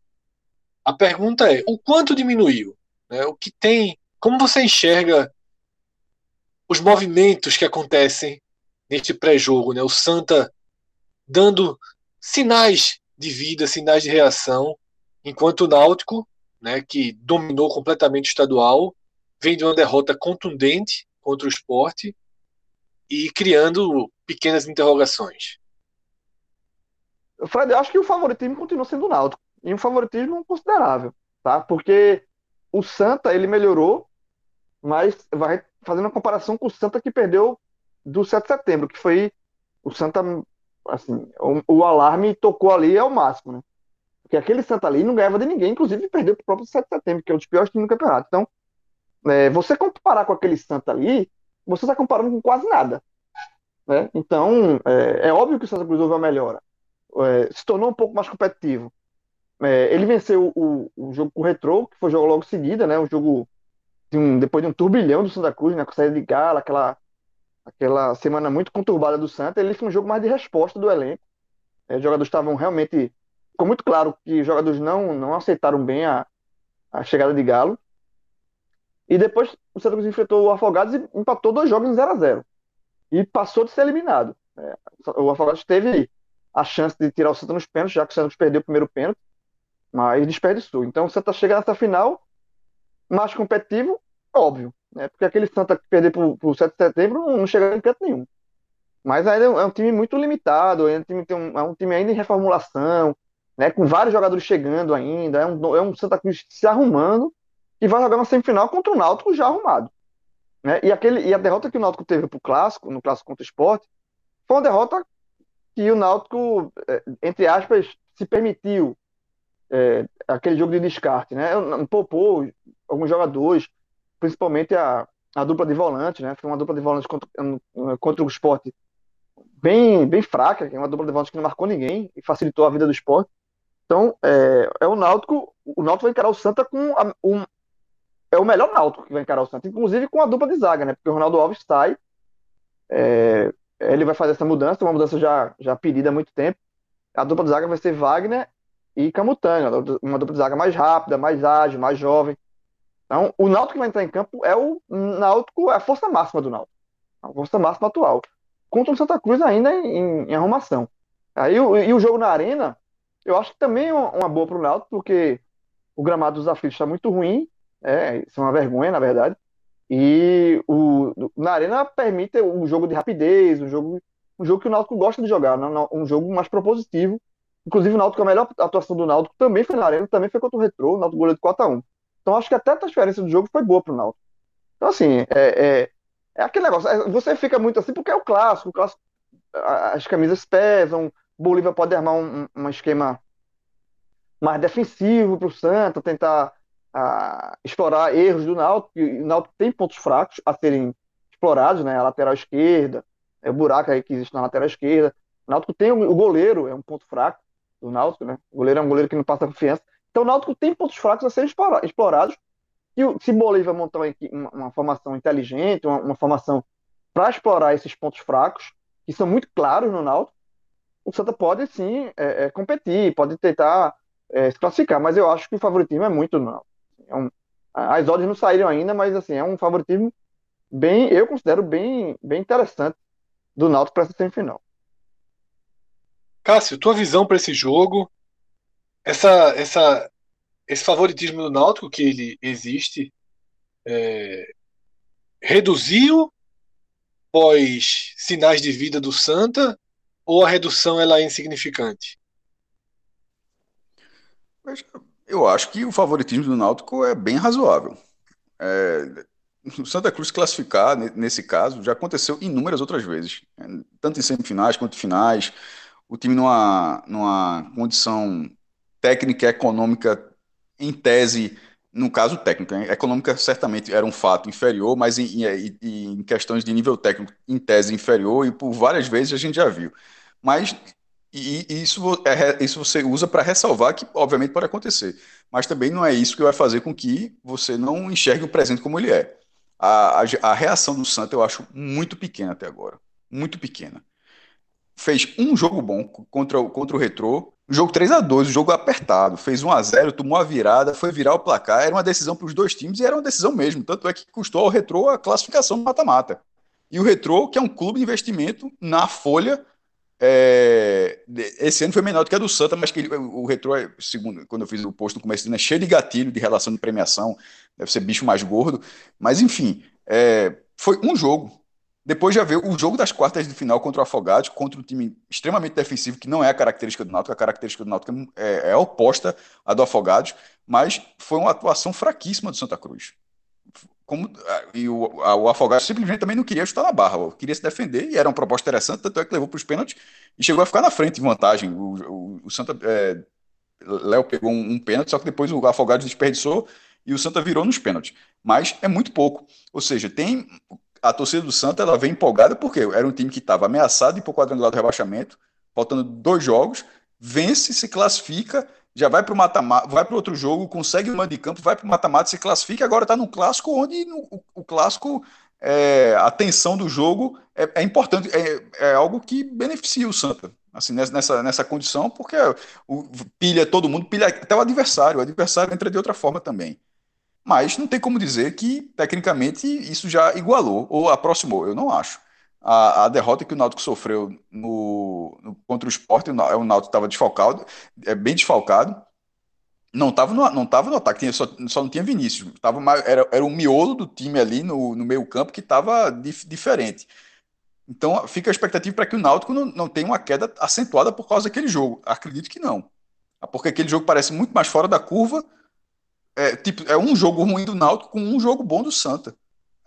A pergunta é: o quanto diminuiu? Né? O que tem? Como você enxerga os movimentos que acontecem neste pré-jogo? Né? O Santa dando sinais de vida, sinais de reação, enquanto o Náutico, né, que dominou completamente o estadual, vem de uma derrota contundente contra o esporte e criando pequenas interrogações.
Fred, eu acho que o favoritismo continua sendo o Náutico. E um favoritismo considerável, tá? Porque o Santa, ele melhorou, mas vai fazendo uma comparação com o Santa que perdeu do 7 de setembro, que foi o Santa, assim, o, o alarme tocou ali ao máximo, né? Porque aquele Santa ali não ganhava de ninguém, inclusive perdeu para o próprio 7 de setembro, que é um dos piores times do campeonato. Então, é, você comparar com aquele Santa ali, você está comparando com quase nada. Né? Então, é, é, óbvio que o Santa Cruz houve uma melhora é, se tornou um pouco mais competitivo. É, ele venceu o, o, jogo com o Retro, que foi jogo logo seguida, né? Um jogo de um, depois de um turbilhão do Santa Cruz, né? Com saída de gala, aquela, aquela semana muito conturbada do Santa. Ele foi um jogo mais de resposta do elenco. É, os jogadores estavam realmente. Ficou muito claro que os jogadores não, não aceitaram bem a, a chegada de Galo. E depois o Santa Cruz enfrentou o Afogados e empatou dois jogos em 0 a 0 E passou de ser eliminado. É, o Afogados teve a chance de tirar o Santa nos pênaltis, já que o Santos perdeu o primeiro pênalti, mas desperdiçou. Então o Santa chega nessa final mais competitivo, óbvio, né? Porque aquele Santa que perdeu para o 7 de setembro não, não chega em canto nenhum. Mas ainda é um time muito limitado, é um time, é um time ainda em reformulação, né? Com vários jogadores chegando ainda, é um, é um Santa Cruz se arrumando e vai jogar uma semifinal contra o Náutico já arrumado. Né? E, aquele, e a derrota que o Náutico teve para o Clássico, no Clássico contra o Sport, foi uma derrota que o Náutico, é, entre aspas, se permitiu é, aquele jogo de descarte, né? Poupou alguns jogadores, principalmente a, a dupla de volante, né? Foi uma dupla de volante contra, contra o esporte bem, bem fraca, é uma dupla de volante que não marcou ninguém e facilitou a vida do esporte. Então, é, é o Náutico, o Náutico vai encarar o Santa com a, um, é o melhor Náutico que vai encarar o Santa, inclusive com a dupla de zaga, né? Porque o Ronaldo Alves sai, é, ele vai fazer essa mudança, uma mudança já, já pedida há muito tempo. A dupla de zaga vai ser Wagner e Camutanga, uma dupla de zaga mais rápida, mais ágil, mais jovem. Então, o Náutico que vai entrar em campo é o Náutico, é a força máxima do Náutico. A força máxima atual. Contra o Santa Cruz ainda em, em arrumação. Aí, o, e o jogo na arena, eu acho que também é uma boa para o Náutico, porque o gramado dos aflitos está muito ruim. É, isso é uma vergonha, na verdade. E o, na Arena permite um jogo de rapidez, um jogo, um jogo que o Náutico gosta de jogar, né? um jogo mais propositivo. Inclusive, o Náutico, a melhor atuação do Náutico também foi na Arena, também foi contra o Retrô, o Náutico goleiro de 4x1. Então, acho que até a transferência do jogo foi boa para o Náutico. Então, assim, é, é, é aquele negócio. É, você fica muito assim porque é o clássico. O clássico as camisas pesam. Bolívar pode armar um, um esquema mais defensivo para o Santa, tentar a, explorar erros do Náutico. o Náutico tem pontos fracos a serem explorados, né? A lateral esquerda, é o buraco aí que existe na lateral esquerda. O Náutico tem o, goleiro, é um ponto fraco do Náutico, né? O goleiro é um goleiro que não passa confiança. Então o Náutico tem pontos fracos a serem explorados. E se Bolívar montar uma, uma formação inteligente, uma, uma formação para explorar esses pontos fracos, que são muito claros no Náutico, o Santa pode sim é, é, competir, pode tentar é, se classificar, mas eu acho que o favoritismo é muito no Náutico. É um, as odds não saíram ainda, mas assim, é um favoritismo bem, eu considero bem, bem interessante do Náutico para essa semifinal.
Cássio, tua visão para esse jogo, essa, essa, esse favoritismo do Náutico que ele existe, é, reduziu pós sinais de vida do Santa ou a redução ela é insignificante?
Eu acho que o favoritismo do Náutico é bem razoável. É, o Santa Cruz classificar, nesse caso, já aconteceu inúmeras outras vezes, tanto em semifinais quanto finais. O time numa, numa condição técnica e econômica, em tese, no caso técnico, né? econômica certamente era um fato inferior, mas em, em, em, questões de nível técnico, em tese inferior, e por várias vezes a gente já viu. Mas e, isso, é, isso você usa para ressalvar que, obviamente, pode acontecer. Mas também não é isso que vai fazer com que você não enxergue o presente como ele é. A, a, a reação do Santa eu acho muito pequena até agora. Muito pequena. Fez um jogo bom contra, contra o Retrô, o jogo 3 a 2 o jogo apertado, fez 1 a 0 tomou a virada, foi virar o placar, era uma decisão para os dois times e era uma decisão mesmo, tanto é que custou ao Retrô a classificação mata-mata. E o Retrô, que é um clube de investimento na folha, é, esse ano foi menor do que a do Santa, mas que ele, o Retrô, é, segundo, quando eu fiz o post no começo, é cheio de gatilho de relação de premiação, deve ser bicho mais gordo, mas enfim, é, foi um jogo, depois já veio o jogo das quartas de final contra o Afogados, contra um time extremamente defensivo, que não é a característica do Náutico, a característica do Náutico é, é oposta à do Afogados, mas foi uma atuação fraquíssima do Santa Cruz. Como, e o, a, o Afogados simplesmente também não queria chutar na barra, queria se defender, e era uma proposta interessante, tanto é que levou para os pênaltis e chegou a ficar na frente em vantagem. O, o, o Santa. É, Léo pegou um, um pênalti, só que depois o Afogados desperdiçou e o Santa virou nos pênaltis. Mas é muito pouco. Ou seja, tem a torcida do Santa ela vem empolgada porque era um time que estava ameaçado para o quadrangular do rebaixamento, faltando dois jogos, vence, se classifica, já vai para o mata-mata, vai para outro jogo, consegue o mando de campo, vai para o mata-mata, se classifica, agora está no clássico, onde no, o, o, clássico, é, a tensão do jogo é, é importante, é, é, algo que beneficia o Santa. Assim, nessa, nessa condição, porque o, pilha todo mundo, pilha até o adversário, o adversário entra de outra forma também. Mas não tem como dizer que, tecnicamente, isso já igualou ou aproximou. Eu não acho. A, a derrota que o Náutico sofreu no, no contra o Sport, o Náutico estava desfalcado, é bem desfalcado. Não estava no, não tava no ataque, tinha, só, só não tinha Vinícius. Tava, era, era o miolo do time ali no, no meio campo que estava dif, diferente. Então fica a expectativa para que o Náutico não, não tenha uma queda acentuada por causa daquele jogo. Acredito que não. Porque aquele jogo parece muito mais fora da curva é, tipo, é um jogo ruim do Náutico com um jogo bom do Santa.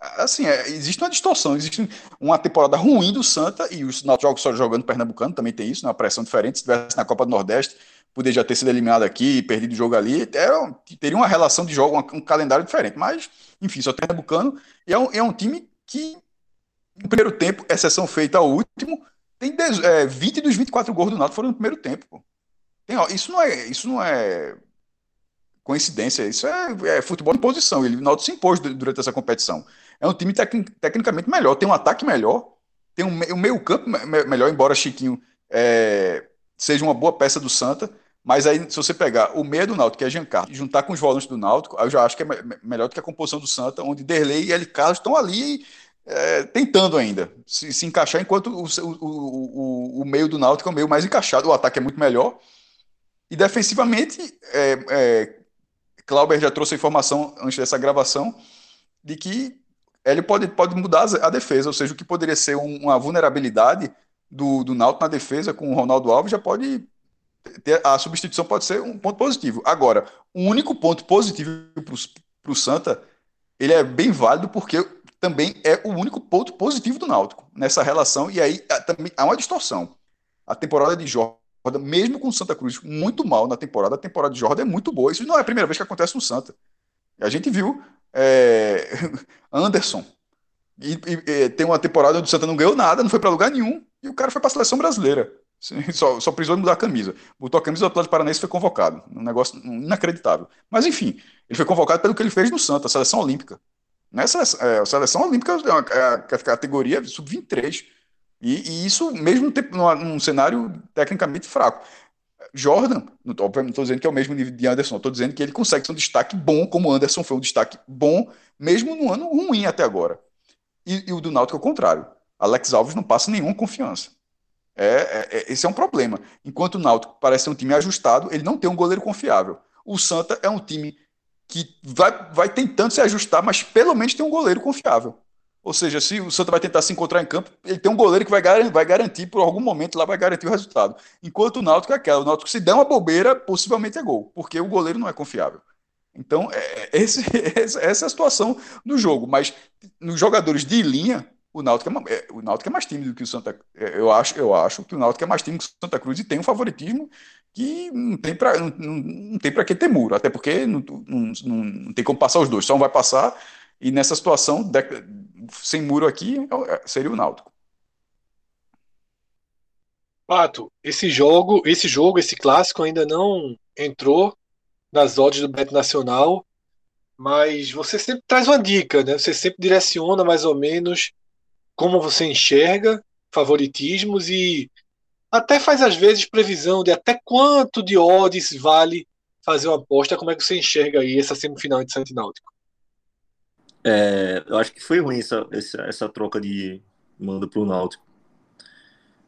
Assim, é, existe uma distorção, existe uma temporada ruim do Santa e os Náutico só jogando Pernambucano, também tem isso, né, uma pressão diferente. Se tivesse na Copa do Nordeste, poderia já ter sido eliminado aqui, perdido o jogo ali, era, teria uma relação de jogo, um, um calendário diferente. Mas, enfim, só Pernambucano. E é um, é um time que, no primeiro tempo, exceção feita ao último, tem é, 20 dos 24 gols do Náutico foram no primeiro tempo. Tem, ó, isso não é. Isso não é coincidência. Isso é, é futebol de posição. Ele, o Náutico se impôs durante essa competição. É um time tec, tecnicamente melhor, tem um ataque melhor, tem um, um meio campo melhor, embora Chiquinho é, seja uma boa peça do Santa. Mas aí, se você pegar o meio do Náutico, que é Giancarlo, e juntar com os volantes do Náutico, eu já acho que é melhor do que a composição do Santa, onde Derlei e L. Carlos estão ali é, tentando ainda se, se encaixar, enquanto o, o, o, o, meio do Náutico é o meio mais encaixado, o ataque é muito melhor. E defensivamente, é, é, Clauber já trouxe a informação antes dessa gravação de que ele pode, pode mudar a defesa, ou seja, o que poderia ser uma vulnerabilidade do, do Náutico na defesa com o Ronaldo Alves já pode ter, a substituição pode ser um ponto positivo. Agora, o único ponto positivo para o Santa, ele é bem válido porque também é o único ponto positivo do Náutico nessa relação, e aí também há uma distorção. A temporada de Jordan, mesmo com o Santa Cruz muito mal na temporada, a temporada de Jordan é muito boa. Isso não é a primeira vez que acontece no Santa. A gente viu é, Anderson. E, e, tem uma temporada onde o Santa não ganhou nada, não foi para lugar nenhum, e o cara foi para a seleção brasileira. Só, só precisou mudar a camisa. Botou a camisa do Atlético Paranaense e foi convocado. Um negócio inacreditável. Mas enfim, ele foi convocado pelo que ele fez no Santa, a seleção olímpica. Nessa é, a seleção olímpica é, uma, é a categoria sub-23. E, e, isso mesmo num cenário tecnicamente fraco. Jordan, não estou dizendo que é o mesmo nível de Anderson, estou dizendo que ele consegue ser um destaque bom, como Anderson foi um destaque bom, mesmo no ano ruim até agora. E, e o do Náutico é o contrário. Alex Alves não passa nenhuma confiança. É, é, é, esse é um problema. Enquanto o Náutico parece ser um time ajustado, ele não tem um goleiro confiável. O Santa é um time que vai, vai tentando se ajustar, mas pelo menos tem um goleiro confiável. Ou seja, se o Santa vai tentar se encontrar em campo, ele tem um goleiro que vai garantir, vai garantir por algum momento lá vai garantir o resultado. Enquanto o Náutico é aquela, o Náutico se der uma bobeira, possivelmente é gol, porque o goleiro não é confiável. Então, é, esse, essa é a situação do jogo. Mas nos jogadores de linha, o Náutico é, é, o Náutico é mais tímido que o Santa é, eu acho eu acho que o Náutico é mais tímido que o Santa Cruz e tem um favoritismo que não tem para não, tem que ter muro até porque não, não, não, tem como passar os dois só um vai passar e nessa situação sem muro aqui é seria o Náutico
Pato esse jogo esse jogo esse clássico ainda não entrou nas odds do Bet Nacional mas você sempre traz uma dica, né? Você sempre direciona mais ou menos como você enxerga favoritismos e até faz às vezes previsão de até quanto de odds vale fazer uma aposta. Como é que você enxerga aí essa semifinal de Santo Náutico?
É, eu acho que foi ruim essa, essa, essa troca de mando para o Náutico.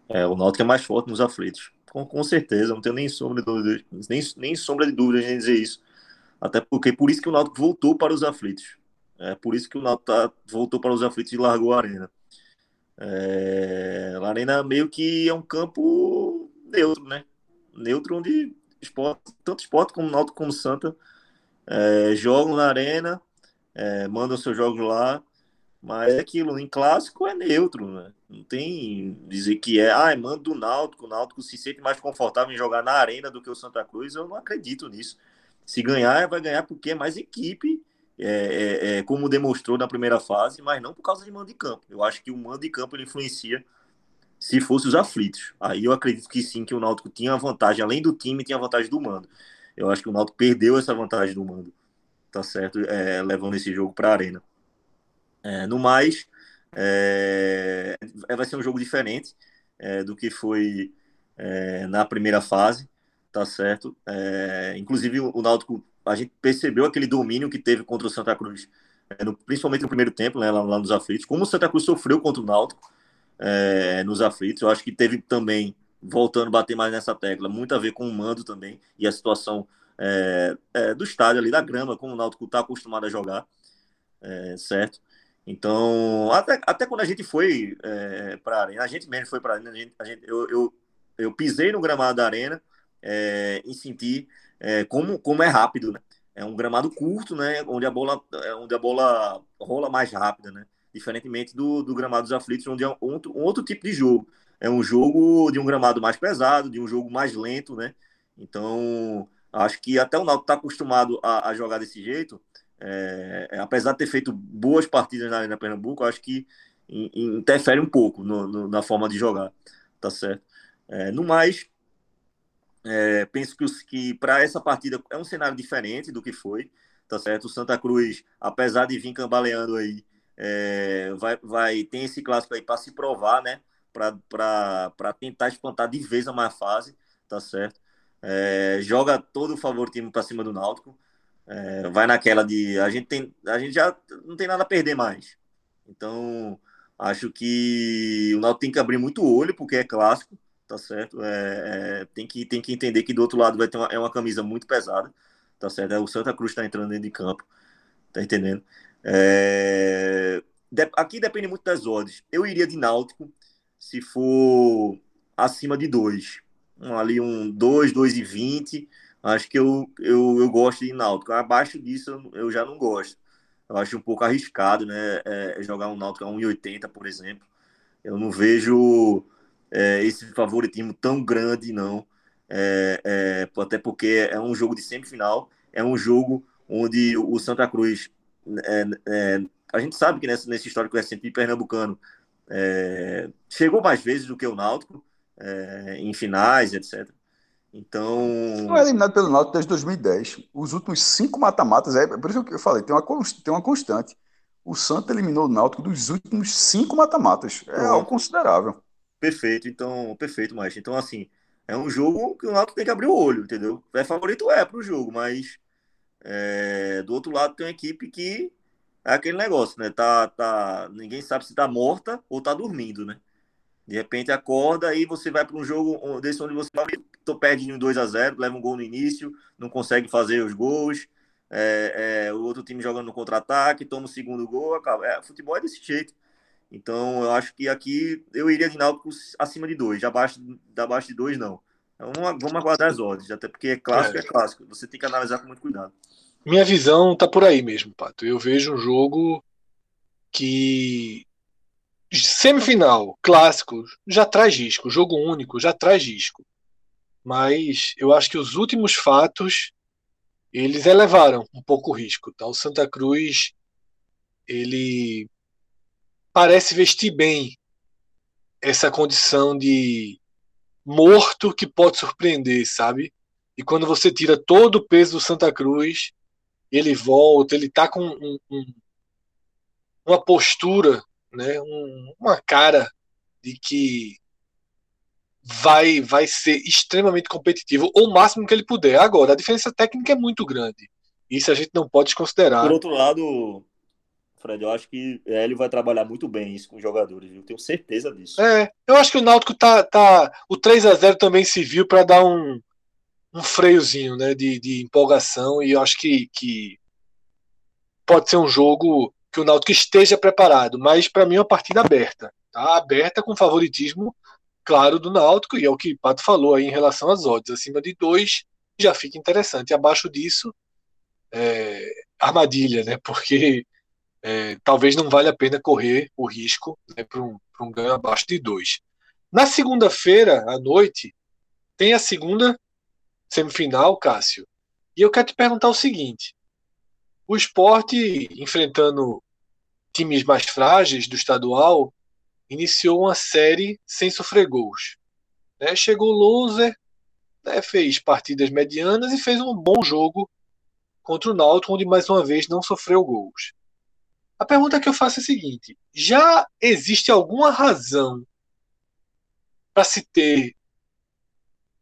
É, o Náutico é mais forte nos aflitos. Com, com certeza, não tenho nem sombra de dúvida, nem, nem sombra de dúvida em dizer isso. Até porque por isso que o Náutico voltou para os aflitos. É por isso que o Náutico tá, voltou para os aflitos e largou a arena. É, Arena meio que é um campo neutro, né? Neutro onde esporte, tanto esporte como Náutico como Santa é, jogam na arena, é, mandam seus jogos lá, mas é aquilo, em clássico é neutro, né? Não tem dizer que é, ah, manda do Náutico, o Náutico se sente mais confortável em jogar na arena do que o Santa Cruz, eu não acredito nisso. Se ganhar, vai ganhar porque é mais equipe é, é, é, como demonstrou na primeira fase, mas não por causa de mando de campo. Eu acho que o mando de campo ele influencia se fosse os aflitos. Aí eu acredito que sim, que o Náutico tinha a vantagem, além do time, tinha a vantagem do mando. Eu acho que o Náutico perdeu essa vantagem do mando, tá certo? É, levando esse jogo para a arena. É, no mais, é, vai ser um jogo diferente do que foi na primeira fase, tá certo? inclusive o Náutico a gente percebeu aquele domínio que teve contra o Santa Cruz, é, no, principalmente no primeiro tempo, né, lá, lá, nos aflitos. Como o Santa Cruz sofreu contra o Náutico é, nos aflitos, eu acho que teve também, voltando a bater mais nessa tecla, muito a ver com o mando também e a situação é, é do estádio ali, da grama, como o Náutico está acostumado a jogar, é, certo? Então, até, até quando a gente foi é, para a arena, a gente mesmo foi para a arena, eu, eu, eu pisei no gramado da arena e senti é, como, como é rápido, né? É um gramado curto, né? Onde a bola, é, onde a bola rola mais rápida, né? Diferentemente do, do gramado dos aflitos, onde é um outro, um outro tipo de jogo. É um jogo de um gramado mais pesado, de um jogo mais lento, né? Então, acho que até o Náutico está acostumado a, a, jogar desse jeito. É, é, apesar de ter feito boas partidas na Arena Pernambuco, acho que in, interfere um pouco no, no, na forma de jogar, tá certo? É, no mais, é, penso que, que para essa partida é um cenário diferente do que foi, tá certo? O Santa Cruz, apesar de vir cambaleando aí, é, vai, vai tem esse clássico aí para se provar, né? Para tentar espantar de vez a má fase, tá certo? É, joga todo o favoritismo para cima do Náutico. É, vai naquela de a gente tem a gente já não tem nada a perder mais. Então acho que o Náutico tem que abrir muito o olho porque é clássico tá certo? É, é, tem, que, tem que entender que do outro lado vai ter uma, é uma camisa muito pesada, tá certo? É, o Santa Cruz está entrando dentro de campo, tá entendendo? É, aqui depende muito das odds. Eu iria de Náutico se for acima de 2. Ali um 2, 2,20. Acho que eu, eu, eu gosto de Náutico. Abaixo disso eu já não gosto. Eu acho um pouco arriscado, né? É, jogar um Náutico a 1,80, por exemplo. Eu não vejo é, esse favoritismo tão grande, não. É, é, até porque é um jogo de semifinal, é um jogo onde o Santa Cruz, é, é, a gente sabe que nesse, nesse histórico recente pernambucano, é, chegou mais vezes do que o Náutico, em finais, etc. Então.
Não é eliminado pelo Náutico desde 2010. Os últimos cinco mata-matas, é por isso que eu falei, tem uma, tem uma constante. O Santa eliminou o Náutico dos últimos cinco mata-matas. É algo considerável.
Perfeito, então, perfeito, mas então assim, é um jogo que o Náutico tem que abrir o olho, entendeu? É favorito é para o jogo, mas é, do outro lado tem uma equipe que é aquele negócio, né? Tá, tá, ninguém sabe se tá morta ou tá dormindo, né? De repente acorda e você vai para um jogo desse onde você tô perde em 2 a 0 leva um gol no início, não consegue fazer os gols, é, é, o outro time jogando no contra-ataque, toma o segundo gol, acaba. É, futebol é desse jeito. Então, eu acho que aqui eu iria de Náutico acima de dois, abaixo, abaixo de dois, não. Então, vamos, aguardar as odds, até porque é clássico, é. é clássico. Você tem que analisar com muito cuidado.
Minha visão tá por aí mesmo, Pato. Eu vejo um jogo que semifinal, clássico, já traz risco. Jogo único já traz risco. Mas eu acho que os últimos fatos eles elevaram um pouco o risco. Tá? O Santa Cruz ele parece vestir bem essa condição de morto que pode surpreender, sabe? E quando você tira todo o peso do Santa Cruz, ele volta, ele tá com um, um, uma postura, né? Um, uma cara de que vai vai ser extremamente competitivo, o máximo que ele puder. Agora, a diferença técnica é muito grande. Isso a gente não pode desconsiderar.
Por outro lado, Fred. Eu acho que ele vai trabalhar muito bem isso com os jogadores, eu tenho certeza disso.
É, eu acho que o Náutico tá. tá o 3 a 0 também se viu para dar um, um freiozinho né, de, de empolgação, e eu acho que, que pode ser um jogo que o Náutico esteja preparado, mas para mim é uma partida aberta. Tá? Aberta com favoritismo, claro, do Náutico, e é o que o Pato falou aí em relação às odds. Acima de dois já fica interessante. Abaixo disso, é, armadilha, né? Porque é, talvez não valha a pena correr o risco né, para um, um ganho abaixo de dois. Na segunda-feira, à noite, tem a segunda semifinal, Cássio. E eu quero te perguntar o seguinte: o esporte, enfrentando times mais frágeis do estadual, iniciou uma série sem sofrer gols. Né? Chegou o loser, né? fez partidas medianas e fez um bom jogo contra o Náutico, onde mais uma vez não sofreu gols. A pergunta que eu faço é a seguinte: já existe alguma razão para se ter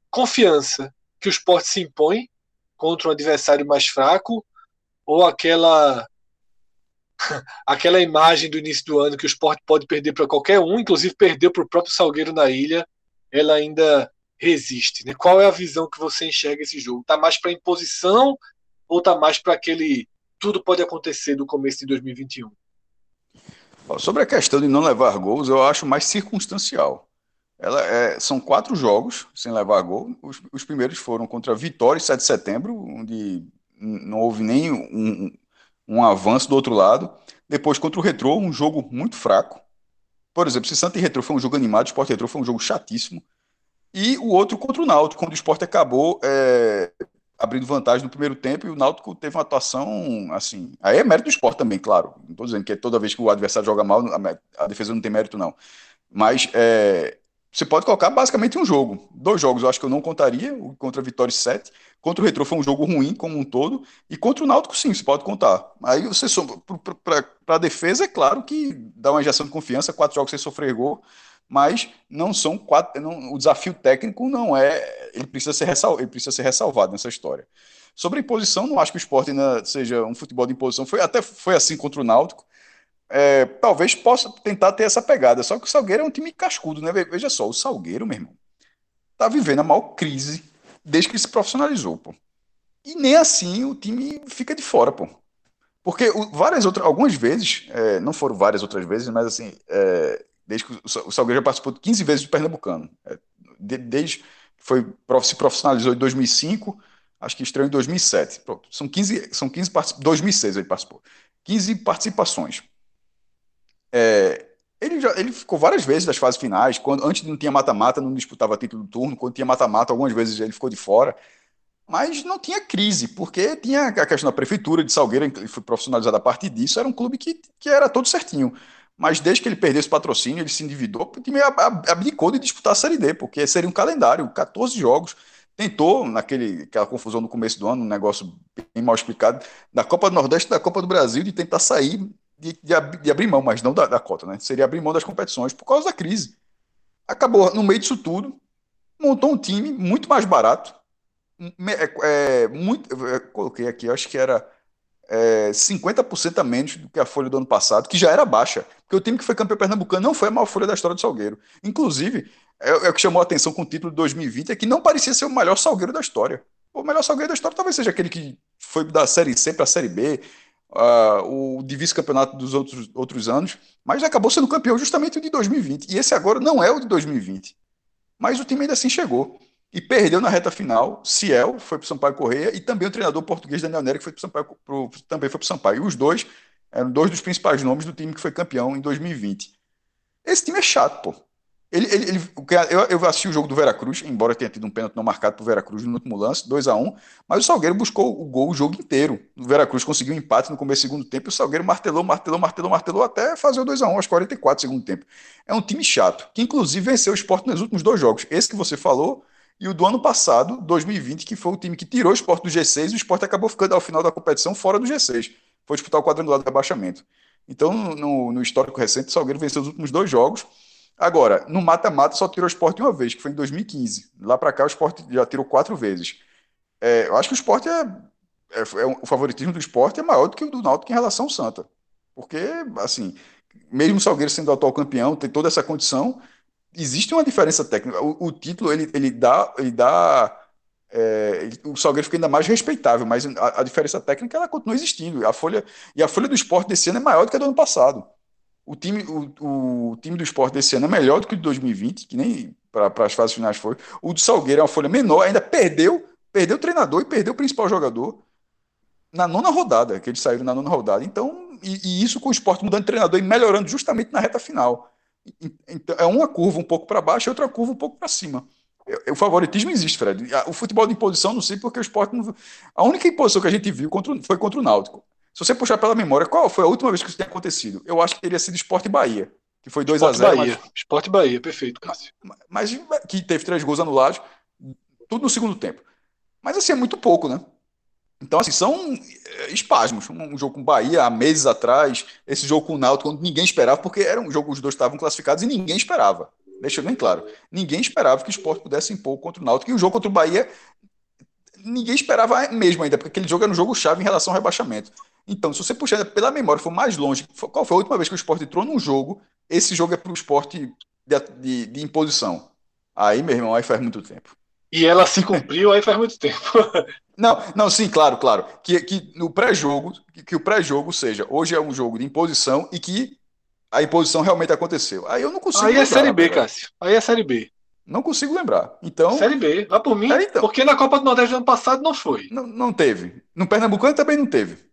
confiança que o esporte se impõe contra um adversário mais fraco? Ou aquela aquela imagem do início do ano que o esporte pode perder para qualquer um, inclusive perdeu para o próprio Salgueiro na ilha, ela ainda resiste. Né? Qual é a visão que você enxerga esse jogo? Está mais para imposição ou está mais para aquele tudo pode acontecer no começo de 2021?
Sobre a questão de não levar gols, eu acho mais circunstancial. Ela é, são quatro jogos sem levar gol. Os, os, primeiros foram contra Vitória, 7 de setembro, onde não houve nem um, um avanço do outro lado. Depois contra o Retrô, um jogo muito fraco. Por exemplo, se Santa e Retrô foi um jogo animado, o Sport Retrô foi um jogo chatíssimo. E o outro contra o Náutico, quando o Sport acabou é, abrindo vantagem no primeiro tempo e o Náutico teve uma atuação assim. Aí é mérito do esporte também, claro. Não estou dizendo que é toda vez que o adversário joga mal, a, defesa não tem mérito, não. Mas é, você pode colocar basicamente um jogo. Dois jogos eu acho que eu não contaria, contra a Vitória 7. Contra o Retro foi um jogo ruim como um todo. E contra o Náutico, sim, você pode contar. Aí você para a defesa, é claro que dá uma injeção de confiança, quatro jogos sem sofrer gol mas não são quatro. Não, o desafio técnico não é. Ele precisa, ser ressal, ele precisa ser ressalvado nessa história. Sobre a imposição, não acho que o esporte ainda seja um futebol de imposição. Foi, até foi assim contra o Náutico. É, talvez possa tentar ter essa pegada. Só que o Salgueiro é um time cascudo, né? Veja só, o Salgueiro, meu irmão, tá vivendo a maior crise desde que se profissionalizou, pô. E nem assim o time fica de fora, pô. Porque várias outras, algumas vezes, é, não foram várias outras vezes, mas assim, é, desde que o, o Salgueiro já participou 15 vezes do Pernambucano. É, de, desde foi se profissionalizou em 2005, acho que estreou em 2007. Pronto, são 15, são 15 2006 ele participou. 15 participações. É, ele, já, ele ficou várias vezes das fases finais, quando antes não tinha mata-mata, não disputava título do turno, quando tinha mata-mata, algumas vezes ele ficou de fora. Mas não tinha crise, porque tinha a questão da prefeitura de Salgueiro, ele foi profissionalizado a partir disso, era um clube que, que era todo certinho. Mas desde que ele perdeu esse patrocínio, ele se endividou, o time abdicou de disputar a Série D, porque seria um calendário, 14 jogos. Tentou, naquele, aquela confusão no começo do ano, um negócio bem mal explicado, da Copa do Nordeste da Copa do Brasil, de tentar sair de, de, de abrir mão, mas não da, da, cota, né? Seria abrir mão das competições por causa da crise. Acabou, no meio disso tudo, montou um time muito mais barato. É, é, muito, coloquei aqui, acho que era é, 50% a menos do que a folha do ano passado, que já era baixa. Porque o time que foi campeão pernambucano não foi a maior folha da história do Salgueiro. Inclusive, é, é o que chamou a atenção com o título de 2020 é que não parecia ser o melhor Salgueiro da história. O melhor Salgueiro da história talvez seja aquele que foi da Série C para a Série B, uh, o de vice-campeonato dos outros, outros anos, mas acabou sendo campeão justamente o de 2020. E esse agora não é o de 2020. Mas o time ainda assim chegou. E perdeu na reta final. Ciel foi para o Sampaio Correia e também o treinador português Daniel Nery, que foi pro Sampaio, pro, também foi para o Sampaio. E os dois eram dois dos principais nomes do time que foi campeão em 2020. Esse time é chato, pô. Ele, ele, ele, eu, eu assisti o jogo do Veracruz, embora tenha tido um pênalti não marcado para o Veracruz no último lance, 2 a 1 mas o Salgueiro buscou o gol o jogo inteiro. O Veracruz conseguiu um empate no começo do segundo tempo e o Salgueiro martelou, martelou, martelou, martelou até fazer o 2 a 1 aos 44 do segundo tempo. É um time chato, que inclusive venceu o esporte nos últimos dois jogos. Esse que você falou e o do ano passado, 2020, que foi o time que tirou o esporte do G6 e o esporte acabou ficando ao final da competição fora do G6. Foi disputar o quadrangular do rebaixamento. Então, no, no histórico recente, o Salgueiro venceu os últimos dois jogos Agora, no mata-mata só tirou o esporte uma vez, que foi em 2015. Lá para cá o esporte já tirou quatro vezes. É, eu acho que o esporte é, é, é, O favoritismo do esporte é maior do que o do Náutico em relação ao Santa. Porque, assim, mesmo o Salgueiro sendo o atual campeão, tem toda essa condição, existe uma diferença técnica. O, o título, ele, ele dá. Ele dá é, o Salgueiro fica ainda mais respeitável, mas a, a, diferença técnica ela continua existindo. A folha, e a folha do esporte desse ano é maior do que a do ano passado o time, o, o time do esporte desse ano é melhor do que o de 2020, que nem para as fases finais foi. O do Salgueiro é uma folha menor, ainda perdeu, perdeu o treinador e perdeu o principal jogador na nona rodada, que eles saíram na nona rodada. Então, e, e isso com o esporte mudando de treinador e melhorando justamente na reta final. Então, é uma curva um pouco para baixo e outra curva um pouco para cima. O favoritismo existe, Fred. O futebol de imposição, não sei porque o esporte. Não... A única imposição que a gente viu contra, foi contra o Náutico. Se você puxar pela memória, qual foi a última vez que isso tem acontecido? Eu acho que teria sido Esporte Bahia, que foi 2 a 0
Bahia. Mas... Esporte Bahia, perfeito, Cássio.
Mas, mas que teve três gols anulados, tudo no segundo tempo. Mas assim, é muito pouco, né? Então, assim, são eh, espasmos. Um jogo com Bahia há meses atrás, esse jogo com o Náutico, quando ninguém esperava, porque era um jogo, os dois estavam classificados e ninguém esperava. Deixa bem claro. Ninguém esperava que o esporte pudesse impor contra o Náutico. E o jogo contra o Bahia, ninguém esperava mesmo ainda, porque aquele jogo era um jogo chave em relação ao rebaixamento. Então, se você puxar pela memória, for mais longe, qual foi a última vez que o esporte entrou num jogo? Esse jogo é para o esporte de, de, de, imposição. Aí, meu irmão, aí faz muito tempo.
E ela se cumpriu aí faz muito tempo.
não, não, sim, claro, claro. Que, que no pré-jogo, que, que, o pré-jogo seja, hoje é um jogo de imposição e que a imposição realmente aconteceu. Aí eu não consigo.
Aí é lembrar, é Série B, Cássio. Aí é Série B.
Não consigo lembrar. Então.
Série B. Lá por mim, é, então. porque na Copa do Nordeste do ano passado não foi.
Não, não teve. No Pernambucano também não teve.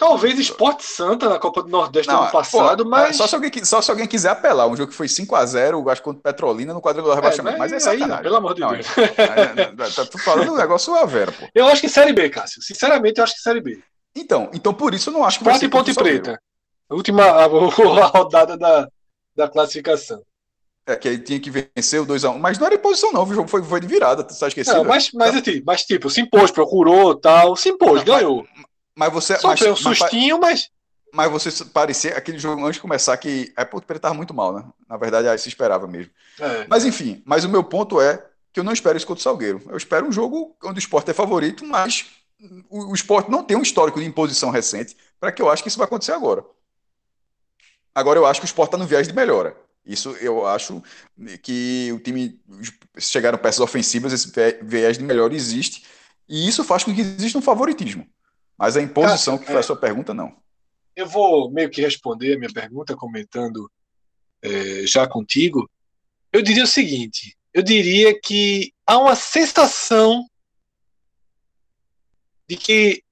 Talvez Esporte Santa na Copa do Nordeste não, ano passado, pô, mas.
Só se, alguém, só se alguém quiser apelar. Um jogo que foi 5x0, acho contra Petrolina no quadrangular do rebaixamento. É, mas, mas é aí, não,
pelo amor de não, Deus.
É, é, tá falando um negócio a vera, pô.
Eu acho que Série B, Cássio. Sinceramente, eu acho que Série B.
Então, então por isso eu não acho
que vai ser. Ponte Preta. A última a, a, rodada da, da classificação.
É, que aí tinha que vencer o 2x1. Mas não era imposição, não. O jogo foi, foi de virada, tu tá esquecido?
Não, mas, mas, assim, mas, tipo, se impôs, procurou tal. Se impôs, não, ganhou.
Mas, mas você.
Sofreu mas, um sustinho, mas.
Mas você parecia aquele jogo antes de começar que. É porque ele tava muito mal, né? Na verdade, aí se esperava mesmo. É. Mas enfim, mas o meu ponto é que eu não espero isso contra o Salgueiro. Eu espero um jogo onde o esporte é favorito, mas o, o esporte não tem um histórico de imposição recente para que eu acho que isso vai acontecer agora. Agora eu acho que o esporte está no viés de melhora. Isso eu acho que o time chegaram peças ofensivas, esse viés de melhora existe, e isso faz com que exista um favoritismo. Mas a imposição, Cara, que foi é, a sua pergunta, não.
Eu vou meio que responder a minha pergunta comentando é, já contigo. Eu diria o seguinte: eu diria que há uma sensação de que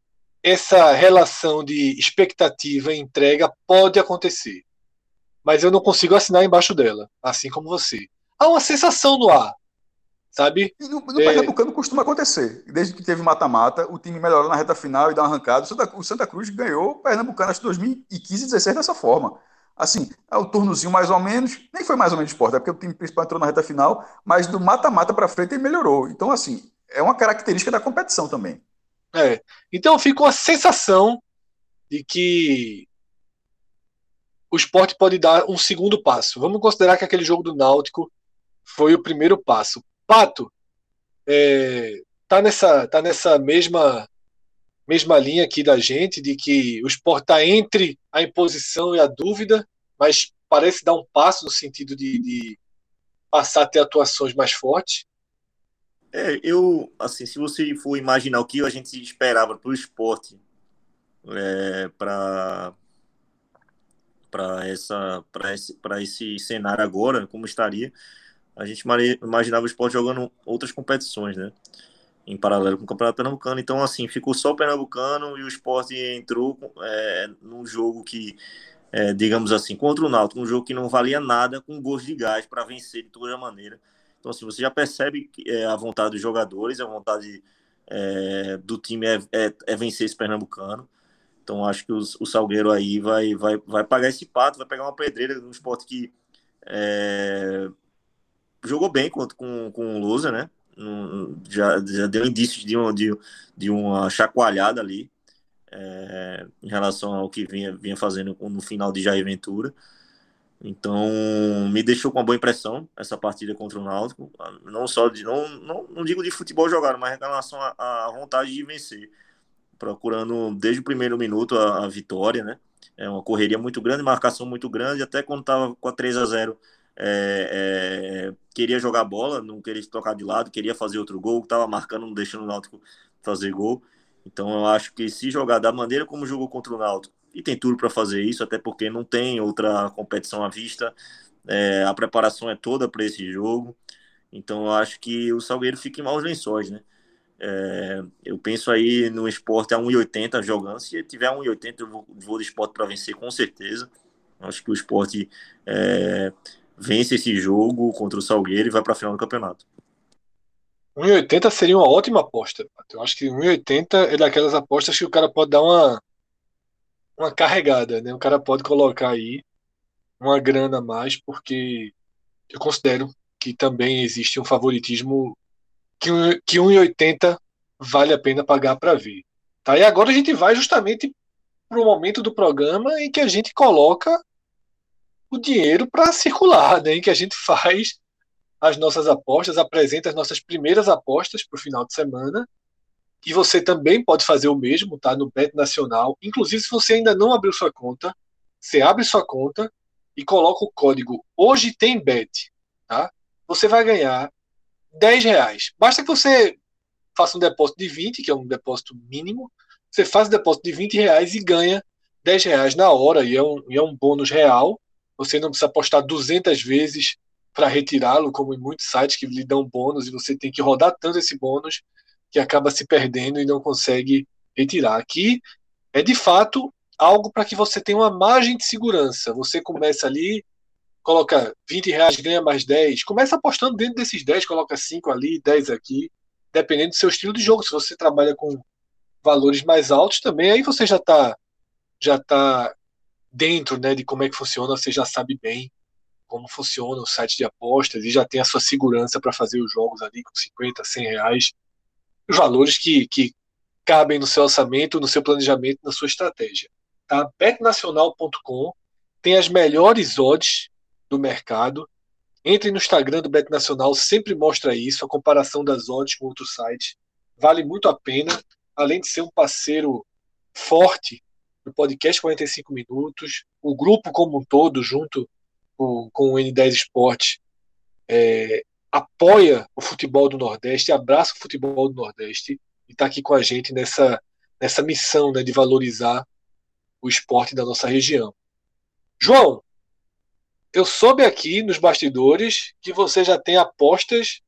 essa relação de expectativa e entrega pode acontecer. Mas eu não consigo assinar embaixo dela, assim como você. Há uma sensação no ar, sabe?
E no, no é... Pernambucano costuma acontecer. Desde que teve mata-mata, o time melhorou na reta final e dá uma arrancada. O Santa, o Santa Cruz ganhou o Pernambucano, acho que 2015 16 dessa forma. Assim, é o turnozinho mais ou menos, nem foi mais ou menos esporte, é porque o time principal entrou na reta final, mas do mata-mata para frente ele melhorou. Então, assim, é uma característica da competição também.
É. Então fica uma sensação de que o esporte pode dar um segundo passo. Vamos considerar que aquele jogo do Náutico foi o primeiro passo. Pato é, tá nessa tá nessa mesma mesma linha aqui da gente de que o esporte está entre a imposição e a dúvida, mas parece dar um passo no sentido de, de passar a ter atuações mais fortes.
É, eu, assim, se você for imaginar o que a gente esperava para o esporte, é, para para essa para esse, para esse cenário agora, como estaria, a gente imaginava o esporte jogando outras competições, né? Em paralelo com o Campeonato Pernambucano. Então, assim, ficou só o Pernambucano e o esporte entrou é, num jogo que, é, digamos assim, contra o Náutico, um jogo que não valia nada, com gosto de gás para vencer de toda maneira então, assim, você já percebe que é, a vontade dos jogadores, a vontade é, do time é, é, é, vencer esse Pernambucano. Então, acho que os, o Salgueiro aí vai, vai, vai pagar esse pato, vai pegar uma pedreira no esporte que é, jogou bem com, com, com o Lusa, né? Já, já deu indícios de uma, de, de uma chacoalhada ali é, em relação ao que vinha, vinha fazendo no final de Jair Ventura. Então, me deixou com uma boa impressão essa partida contra o Náutico. Não só de, não, não, não digo de futebol jogado, mas em relação à vontade de vencer. Procurando desde o primeiro minuto a, a, vitória, né? É uma correria muito grande, marcação muito grande. Até quando estava com a 3 a 0 é, é, queria jogar bola, não queria tocar de lado, queria fazer outro gol, estava marcando, não deixando o Náutico fazer gol. Então, eu acho que se jogar da maneira como jogou contra o Náutico, e tem tudo para fazer isso, até porque não tem outra competição à vista. É, a preparação é toda para esse jogo. Então eu acho que o Salgueiro fica em maus lençóis, né? É, eu penso aí no esporte a 1,80 jogando. Se tiver 1,80, eu vou, vou de esporte para vencer, com certeza. Acho que o esporte é, vence esse jogo contra o Salgueiro e vai para a final do campeonato.
1,80 seria uma ótima aposta. Eu acho que 1,80 é daquelas apostas que o cara pode dar uma, uma carregada, né? O cara pode colocar aí uma grana a mais, porque eu considero que também existe um favoritismo que, que 1,80 vale a pena pagar para ver. Tá? E agora a gente vai justamente para o momento do programa em que a gente coloca o dinheiro para circular, né? em que a gente faz as nossas apostas, apresenta as nossas primeiras apostas para o final de semana e você também pode fazer o mesmo, tá? No Bet Nacional. Inclusive, se você ainda não abriu sua conta, você abre sua conta e coloca o código Hoje Tem Bet, tá? Você vai ganhar 10 reais. Basta que você faça um depósito de 20, que é um depósito mínimo. Você faz o depósito de 20 reais e ganha 10 reais na hora, e é um, e é um bônus real. Você não precisa apostar 200 vezes para retirá-lo, como em muitos sites que lhe dão bônus, e você tem que rodar tanto esse bônus que acaba se perdendo e não consegue retirar. Aqui é de fato algo para que você tenha uma margem de segurança. Você começa ali, coloca 20 reais, ganha mais 10. Começa apostando dentro desses 10, coloca 5 ali, 10 aqui, dependendo do seu estilo de jogo. Se você trabalha com valores mais altos também, aí você já está já tá dentro né, de como é que funciona, você já sabe bem como funciona o site de apostas e já tem a sua segurança para fazer os jogos ali com 50, 100 reais os valores que, que cabem no seu orçamento, no seu planejamento, na sua estratégia. Tá? Betnacional.com tem as melhores odds do mercado. Entre no Instagram do Bet Nacional, sempre mostra isso, a comparação das odds com outros sites. Vale muito a pena, além de ser um parceiro forte podcast 45 Minutos, o grupo como um todo, junto com, com o N10 Esporte, é, apoia o futebol do Nordeste, abraça o futebol do Nordeste e está aqui com a gente nessa, nessa missão né, de valorizar o esporte da nossa região. João, eu soube aqui nos bastidores que você já tem apostas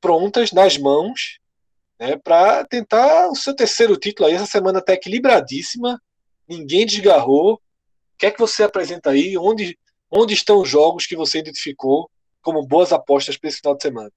prontas nas mãos né, para tentar o seu terceiro título aí. Essa semana está equilibradíssima, ninguém desgarrou. O que é que você apresenta aí? Onde, onde estão os jogos que você identificou como boas apostas para esse final de semana?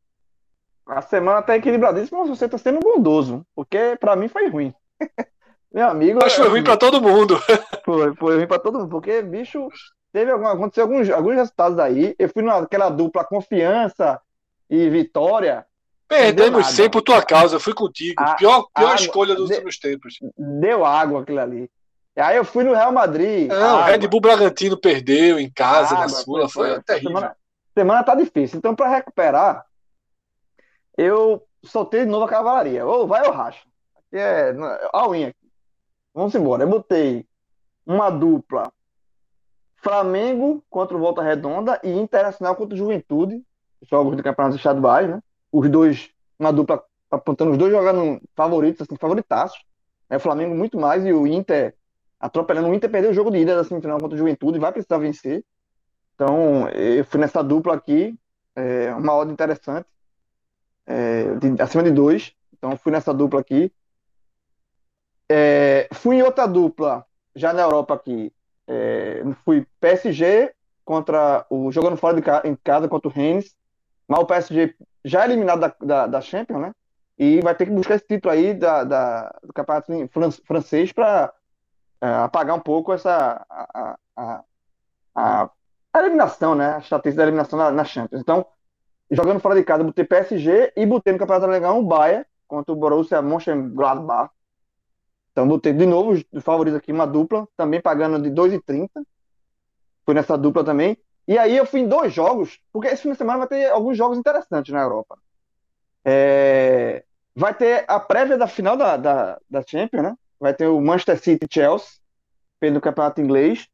A semana está equilibradíssima, mas você está sendo bondoso, porque para mim foi ruim. Meu amigo.
Acho que foi ruim para todo mundo.
Foi, foi ruim para todo mundo, porque, bicho, teve algum, aconteceu alguns, alguns resultados aí. Eu fui naquela dupla confiança e vitória.
Perdemos 100 por tua causa, eu fui contigo. A, pior pior escolha dos últimos tempos.
Deu água aquilo ali. Aí eu fui no Real Madrid.
Não, o Red Bull Bragantino perdeu em casa, água, na Sula, foi, foi, foi terrível.
Semana, semana tá difícil. Então, para recuperar, eu soltei de novo a cavalaria. Ou vai ou racha. Aqui é all-in aqui. Vamos embora. Eu botei uma dupla Flamengo contra o Volta Redonda e Internacional contra o Juventude, jogos do Campeonato Estaduais, né? Os dois, uma dupla apontando os dois jogando favoritos, assim, favoritaços. Né? O Flamengo muito mais e o Inter atropelando. O Inter perdeu o jogo de ida da semifinal contra o Juventude e vai precisar vencer. Então, eu fui nessa dupla aqui, é, uma ordem interessante, é, de, acima de dois. Então, fui nessa dupla aqui. É, fui em outra dupla, já na Europa aqui, é, fui PSG contra o jogando fora de casa, em casa contra o Rennes, mas o PSG já é eliminado da, da, da, Champions, né? E vai ter que buscar esse título aí da, da do campeonato francês para é, apagar um pouco essa a, a, a, a, eliminação, né? A estatística da eliminação na, na, Champions. Então, jogando fora de casa, botei PSG e botei no campeonato alemão o Bayern contra o Borussia Mönchengladbach então botei de novo os favoritos aqui, uma dupla, também pagando de 2,30. Fui nessa dupla também. E aí eu fui em dois jogos, porque esse fim de semana vai ter alguns jogos interessantes na Europa. É... Vai ter a prévia da final da, da, da Champions, né? Vai ter o Manchester City e Chelsea, pelo campeonato inglês.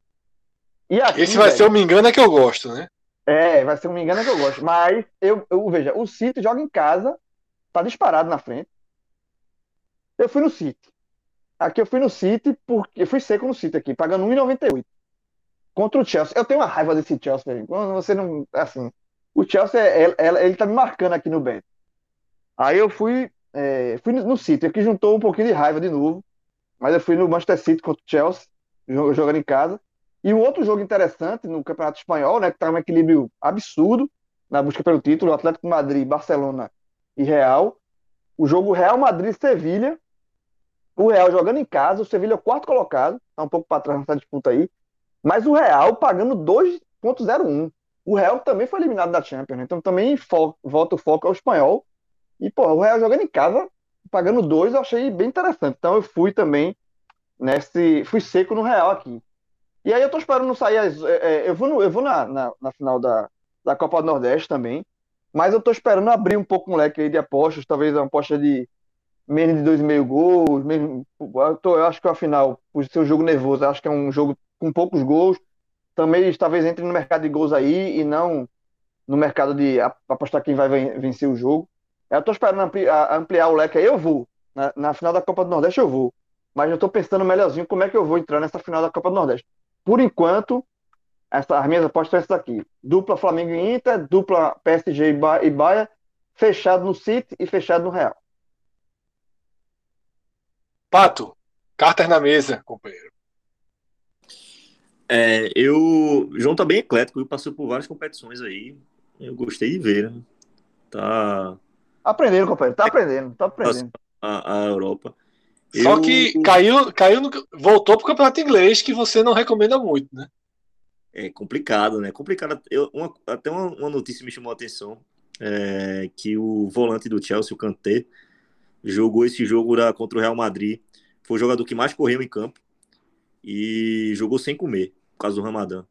E aqui, Esse vai velho, ser o Me Engana que eu gosto, né?
É, vai ser o Me Engana que eu gosto. Mas eu, eu veja, o City joga em casa, tá disparado na frente. Eu fui no City. Aqui eu fui no City, porque eu fui seco no City aqui, pagando 1,98. Contra o Chelsea. Eu tenho uma raiva desse Chelsea. Quando você não. Assim. O Chelsea, ele, ele tá me marcando aqui no Bet. Aí eu fui, é, fui no City, aqui juntou um pouquinho de raiva de novo. Mas eu fui no Manchester City contra o Chelsea, jogando em casa. E um outro jogo interessante no Campeonato Espanhol, né, que tá um equilíbrio absurdo na busca pelo título, Atlético Madrid, Barcelona e Real. O jogo Real Madrid-Sevilha, o Real jogando em casa, o Sevilha é o quarto colocado, tá um pouco para trás nessa disputa aí. Mas o Real pagando 2,01. O Real também foi eliminado da Champions, né? então também volta o foco ao espanhol. E, pô, o Real jogando em casa, pagando 2, eu achei bem interessante. Então eu fui também nesse. Fui seco no Real aqui. E aí eu tô esperando sair as. É, é, eu vou, no, eu vou na, na, na, final da, da Copa do Nordeste também. Mas eu tô esperando abrir um pouco o leque aí de apostas, talvez uma aposta de menos de 2,5 gols. Mesmo, eu, tô, eu acho que afinal, por ser um jogo nervoso, acho que é um jogo com poucos gols. Também talvez entre no mercado de gols aí e não no mercado de apostar quem vai vencer o jogo. Eu estou esperando ampliar, o leque aí, eu vou. Na, na, final da Copa do Nordeste eu vou. Mas eu estou pensando melhorzinho como é que eu vou entrar nessa final da Copa do Nordeste. Por enquanto, essa, as minhas apostas são essas aqui. Dupla Flamengo e Inter, dupla PSG e Bahia, fechado no City e fechado no Real.
Pato, cartas na mesa, companheiro.
É, eu. João tá bem eclético, passou por várias competições aí. Eu gostei de ver, né? Tá.
Aprendendo, companheiro, tá aprendendo, tá aprendendo.
A, a Europa.
Só eu... que caiu, caiu no, voltou pro campeonato inglês, que você não recomenda muito, né?
É complicado, né? Complicado. Eu, uma, até uma, uma, notícia me chamou a atenção: é, que o volante do Chelsea, o Kanté, jogou esse jogo da, contra o Real Madrid. Foi o jogador que mais correu em campo e jogou sem comer, por causa do Ramadã.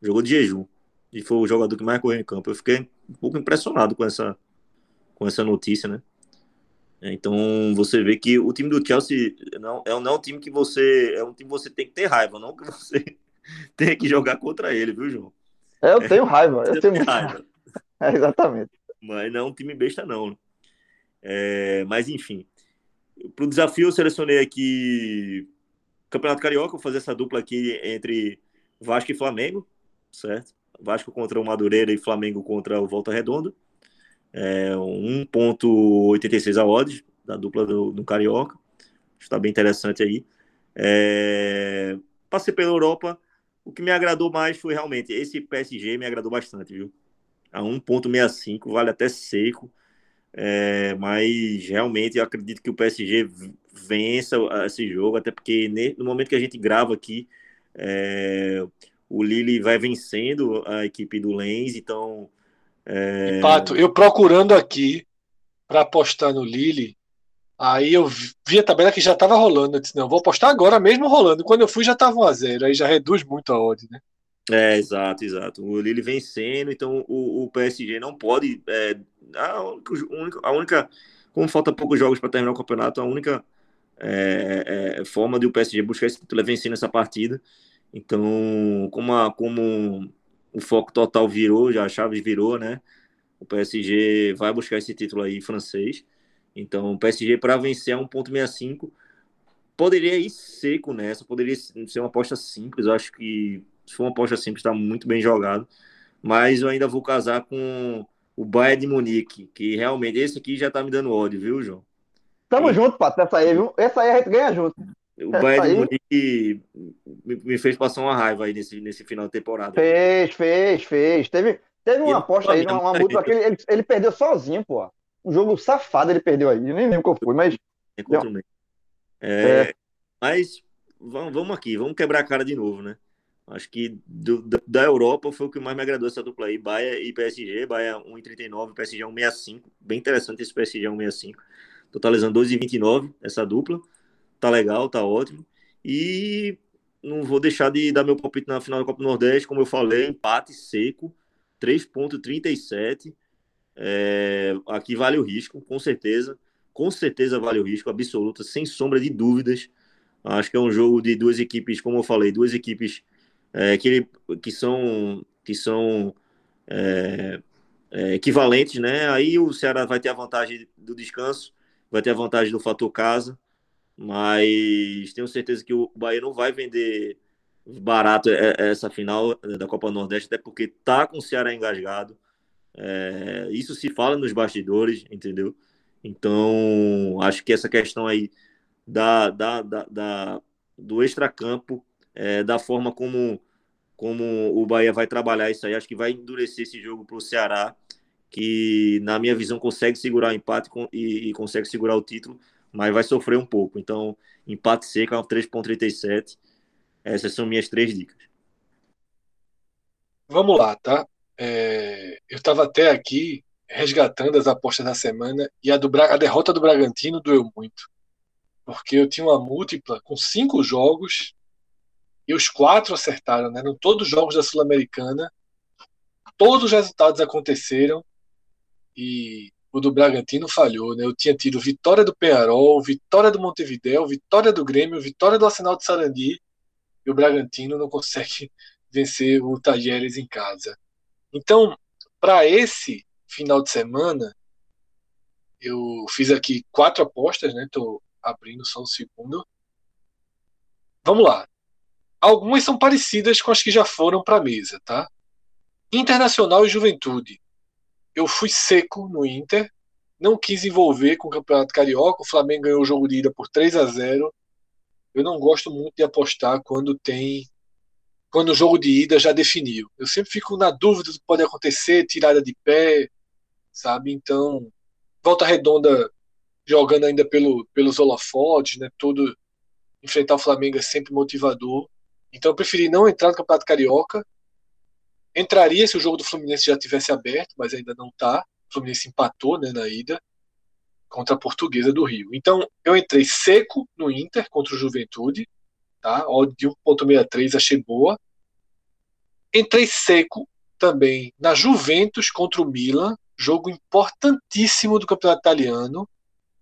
Jogou de jejum e foi o jogador que mais correu em campo. Eu fiquei um pouco impressionado com essa, com essa notícia, né? Então você vê que o time do Chelsea não é, não é um time que você é um time que você tem que ter raiva, não que você tenha que jogar contra ele, viu, João?
Eu tenho raiva, eu tenho raiva. É, exatamente.
Mas não é um time besta, não. É, mas enfim. para o desafio, eu selecionei aqui Campeonato Carioca, vou fazer essa dupla aqui entre Vasco e Flamengo, certo? Vasco contra o Madureira e Flamengo contra o Volta Redonda. É 1.86 a odds da dupla do, do Carioca. Está bem interessante aí. É... Passei pela Europa. O que me agradou mais foi realmente esse PSG me agradou bastante, viu? A 1.65 vale até seco. É, mas realmente eu acredito que o PSG vença esse jogo, até porque no momento que a gente grava aqui, é, o Lille vai vencendo a equipe do Lens, então.
É... Pato, eu procurando aqui para apostar no Lille, aí eu vi a tabela que já estava rolando. Eu disse, não, vou apostar agora mesmo rolando. Quando eu fui já estava 1 a 0 aí já reduz muito a odd, né?
É, exato, exato. O Lille vencendo, então o, o PSG não pode. É, a, única, a única. Como falta poucos jogos para terminar o campeonato, a única é, é, forma de o PSG buscar esse título é vencendo essa partida. Então, como, a, como o foco total virou, já a chave virou, né? O PSG vai buscar esse título aí francês. Então, o PSG para vencer é 1.65 poderia ir seco nessa, poderia ser uma aposta simples. Eu acho que se for uma aposta simples, está muito bem jogado. Mas eu ainda vou casar com o Bayern de Munique, que realmente esse aqui já tá me dando ódio, viu, João?
Tamo e... junto, Pato, essa aí, viu? Essa aí a gente ganha junto.
O Bayern de Munique me fez passar uma raiva aí nesse, nesse final de temporada.
Fez, fez, fez. Teve, teve uma aposta aí, uma, uma múltipla que ele, ele, perdeu sozinho, pô. Um jogo safado ele perdeu aí. Eu nem lembro qual foi, mas. É
é, é. Mas vamos, vamos aqui, vamos quebrar a cara de novo, né? Acho que do, da Europa foi o que mais me agradou essa dupla aí, Bahia e PSG, Bahia 1,39, PSG 1,65, bem interessante esse PSG 1,65, totalizando 2,29 essa dupla, tá legal, tá ótimo, e não vou deixar de dar meu palpite na final da Copa do Nordeste, como eu falei, empate seco, 3,37, é, aqui vale o risco, com certeza, com certeza vale o risco, absoluta, sem sombra de dúvidas, acho que é um jogo de duas equipes, como eu falei, duas equipes é, que, que são, que são é, é, equivalentes, né? Aí o Ceará vai ter a vantagem do descanso, vai ter a vantagem do fator casa, mas tenho certeza que o Bahia não vai vender barato essa final da Copa Nordeste, até porque tá com o Ceará engasgado. É, isso se fala nos bastidores, entendeu? Então, acho que essa questão aí da, da, da, da do extracampo, é, da forma como como o Bahia vai trabalhar isso aí, acho que vai endurecer esse jogo para o Ceará, que na minha visão consegue segurar o empate e, e, consegue segurar o título, mas vai sofrer um pouco. Então, empate seco é 3,37. Essas são minhas três dicas.
Vamos lá, tá? É, eu estava até aqui resgatando as apostas da semana e a, do, a derrota do Bragantino doeu muito. Porque eu tinha uma múltipla com cinco jogos e os quatro acertaram, né? Eram todos os jogos da Sul-Americana. Todos os resultados aconteceram e o do Bragantino falhou, né? Eu tinha tido vitória do Penharol, vitória do Montevideo, vitória do Grêmio, vitória do Arsenal de Sarandi e o Bragantino não consegue vencer o Tajeres em casa. Então, para esse final de semana, eu fiz aqui quatro apostas, né? Tô abrindo só um segundo. Vamos lá. Algumas são parecidas com as que já foram para a mesa, tá? Internacional e Juventude. Eu fui seco no Inter, não quis envolver com o Campeonato Carioca. O Flamengo ganhou o jogo de ida por 3 a 0. Eu não gosto muito de apostar quando tem quando o jogo de ida já definiu. Eu sempre fico na dúvida do que pode acontecer, tirada de pé, sabe? Então, volta redonda jogando ainda pelo, pelos holofotes, né? Todo enfrentar o Flamengo é sempre motivador. Então eu preferi não entrar no Campeonato Carioca. Entraria se o jogo do Fluminense já tivesse aberto, mas ainda não está. O Fluminense empatou né, na ida contra a Portuguesa do Rio. Então eu entrei seco no Inter contra o Juventude, tá? De 1.63 achei boa. Entrei seco também na Juventus contra o Milan, jogo importantíssimo do Campeonato Italiano.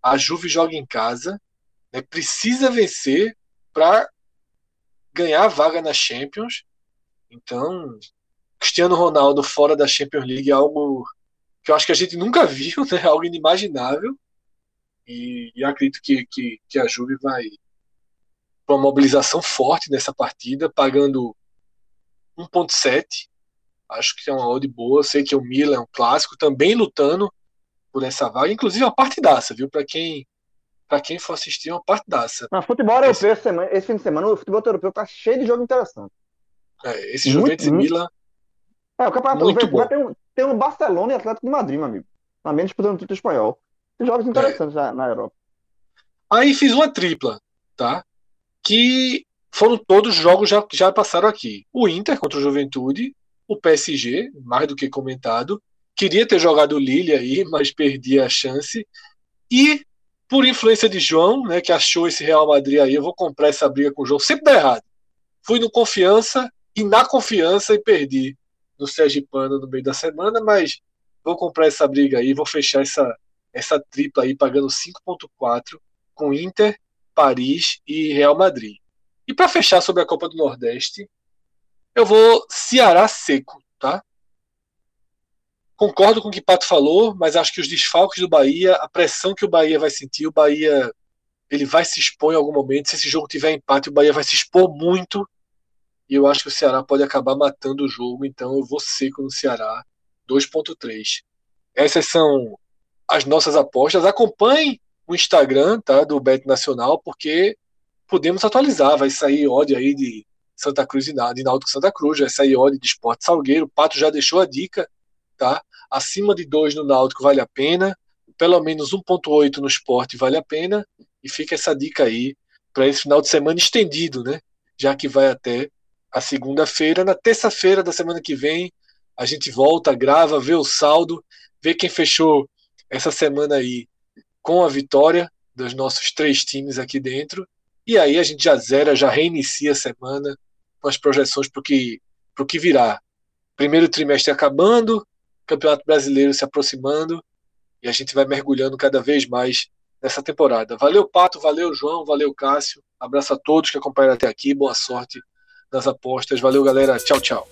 A Juve joga em casa, né? precisa vencer para ganhar a vaga na Champions. Então, Cristiano Ronaldo fora da Champions League é algo que eu acho que a gente nunca viu, né? Algo inimaginável. E, e acredito que, que, que a Juve vai para uma mobilização forte nessa partida, pagando 1.7. Acho que é uma odd boa. Sei que o Milan é um clássico, também lutando por essa vaga. Inclusive é uma partidaça, viu? Para quem para quem for assistir, é uma partidaça.
Mas futebol europeu esse, esse fim de semana, o futebol europeu tá cheio de jogo interessante.
É, esse Juventus e Milan.
É, o campeonato muito bom. Tem, um, tem um Barcelona e Atlético de Madrid, meu amigo. Também disputando o título espanhol. Tem jogos interessantes é. na, na Europa.
Aí fiz uma tripla, tá? Que foram todos jogos já já passaram aqui. O Inter contra o Juventude, o PSG, mais do que comentado, queria ter jogado o Lille aí, mas perdi a chance. E por influência de João, né, que achou esse Real Madrid aí, eu vou comprar essa briga com o João, sempre dá errado. Fui no confiança e na confiança e perdi no Sergipano no meio da semana, mas vou comprar essa briga aí, vou fechar essa essa tripla aí pagando 5.4 com Inter, Paris e Real Madrid. E para fechar sobre a Copa do Nordeste, eu vou Ceará seco, tá? Concordo com o que Pato falou, mas acho que os desfalques do Bahia, a pressão que o Bahia vai sentir, o Bahia ele vai se expor em algum momento. Se esse jogo tiver empate, o Bahia vai se expor muito. Eu acho que o Ceará pode acabar matando o jogo, então eu vou seco no Ceará 2.3. Essas são as nossas apostas. Acompanhe o Instagram tá, do Bet Nacional, porque podemos atualizar. Vai sair ódio aí de Santa Cruz e de Náutico Santa Cruz, vai sair ódio de Esporte Salgueiro. O Pato já deixou a dica, tá? Acima de 2 no Náutico vale a pena, pelo menos 1.8 no Esporte vale a pena. E fica essa dica aí para esse final de semana estendido, né? Já que vai até a segunda-feira. Na terça-feira da semana que vem, a gente volta, grava, vê o saldo, vê quem fechou essa semana aí com a vitória dos nossos três times aqui dentro. E aí a gente já zera, já reinicia a semana com as projeções para o que, que virá. Primeiro trimestre acabando, Campeonato Brasileiro se aproximando e a gente vai mergulhando cada vez mais nessa temporada. Valeu, Pato, valeu, João, valeu, Cássio. Abraço a todos que acompanharam até aqui, boa sorte nas apostas. Valeu, galera. Tchau, tchau.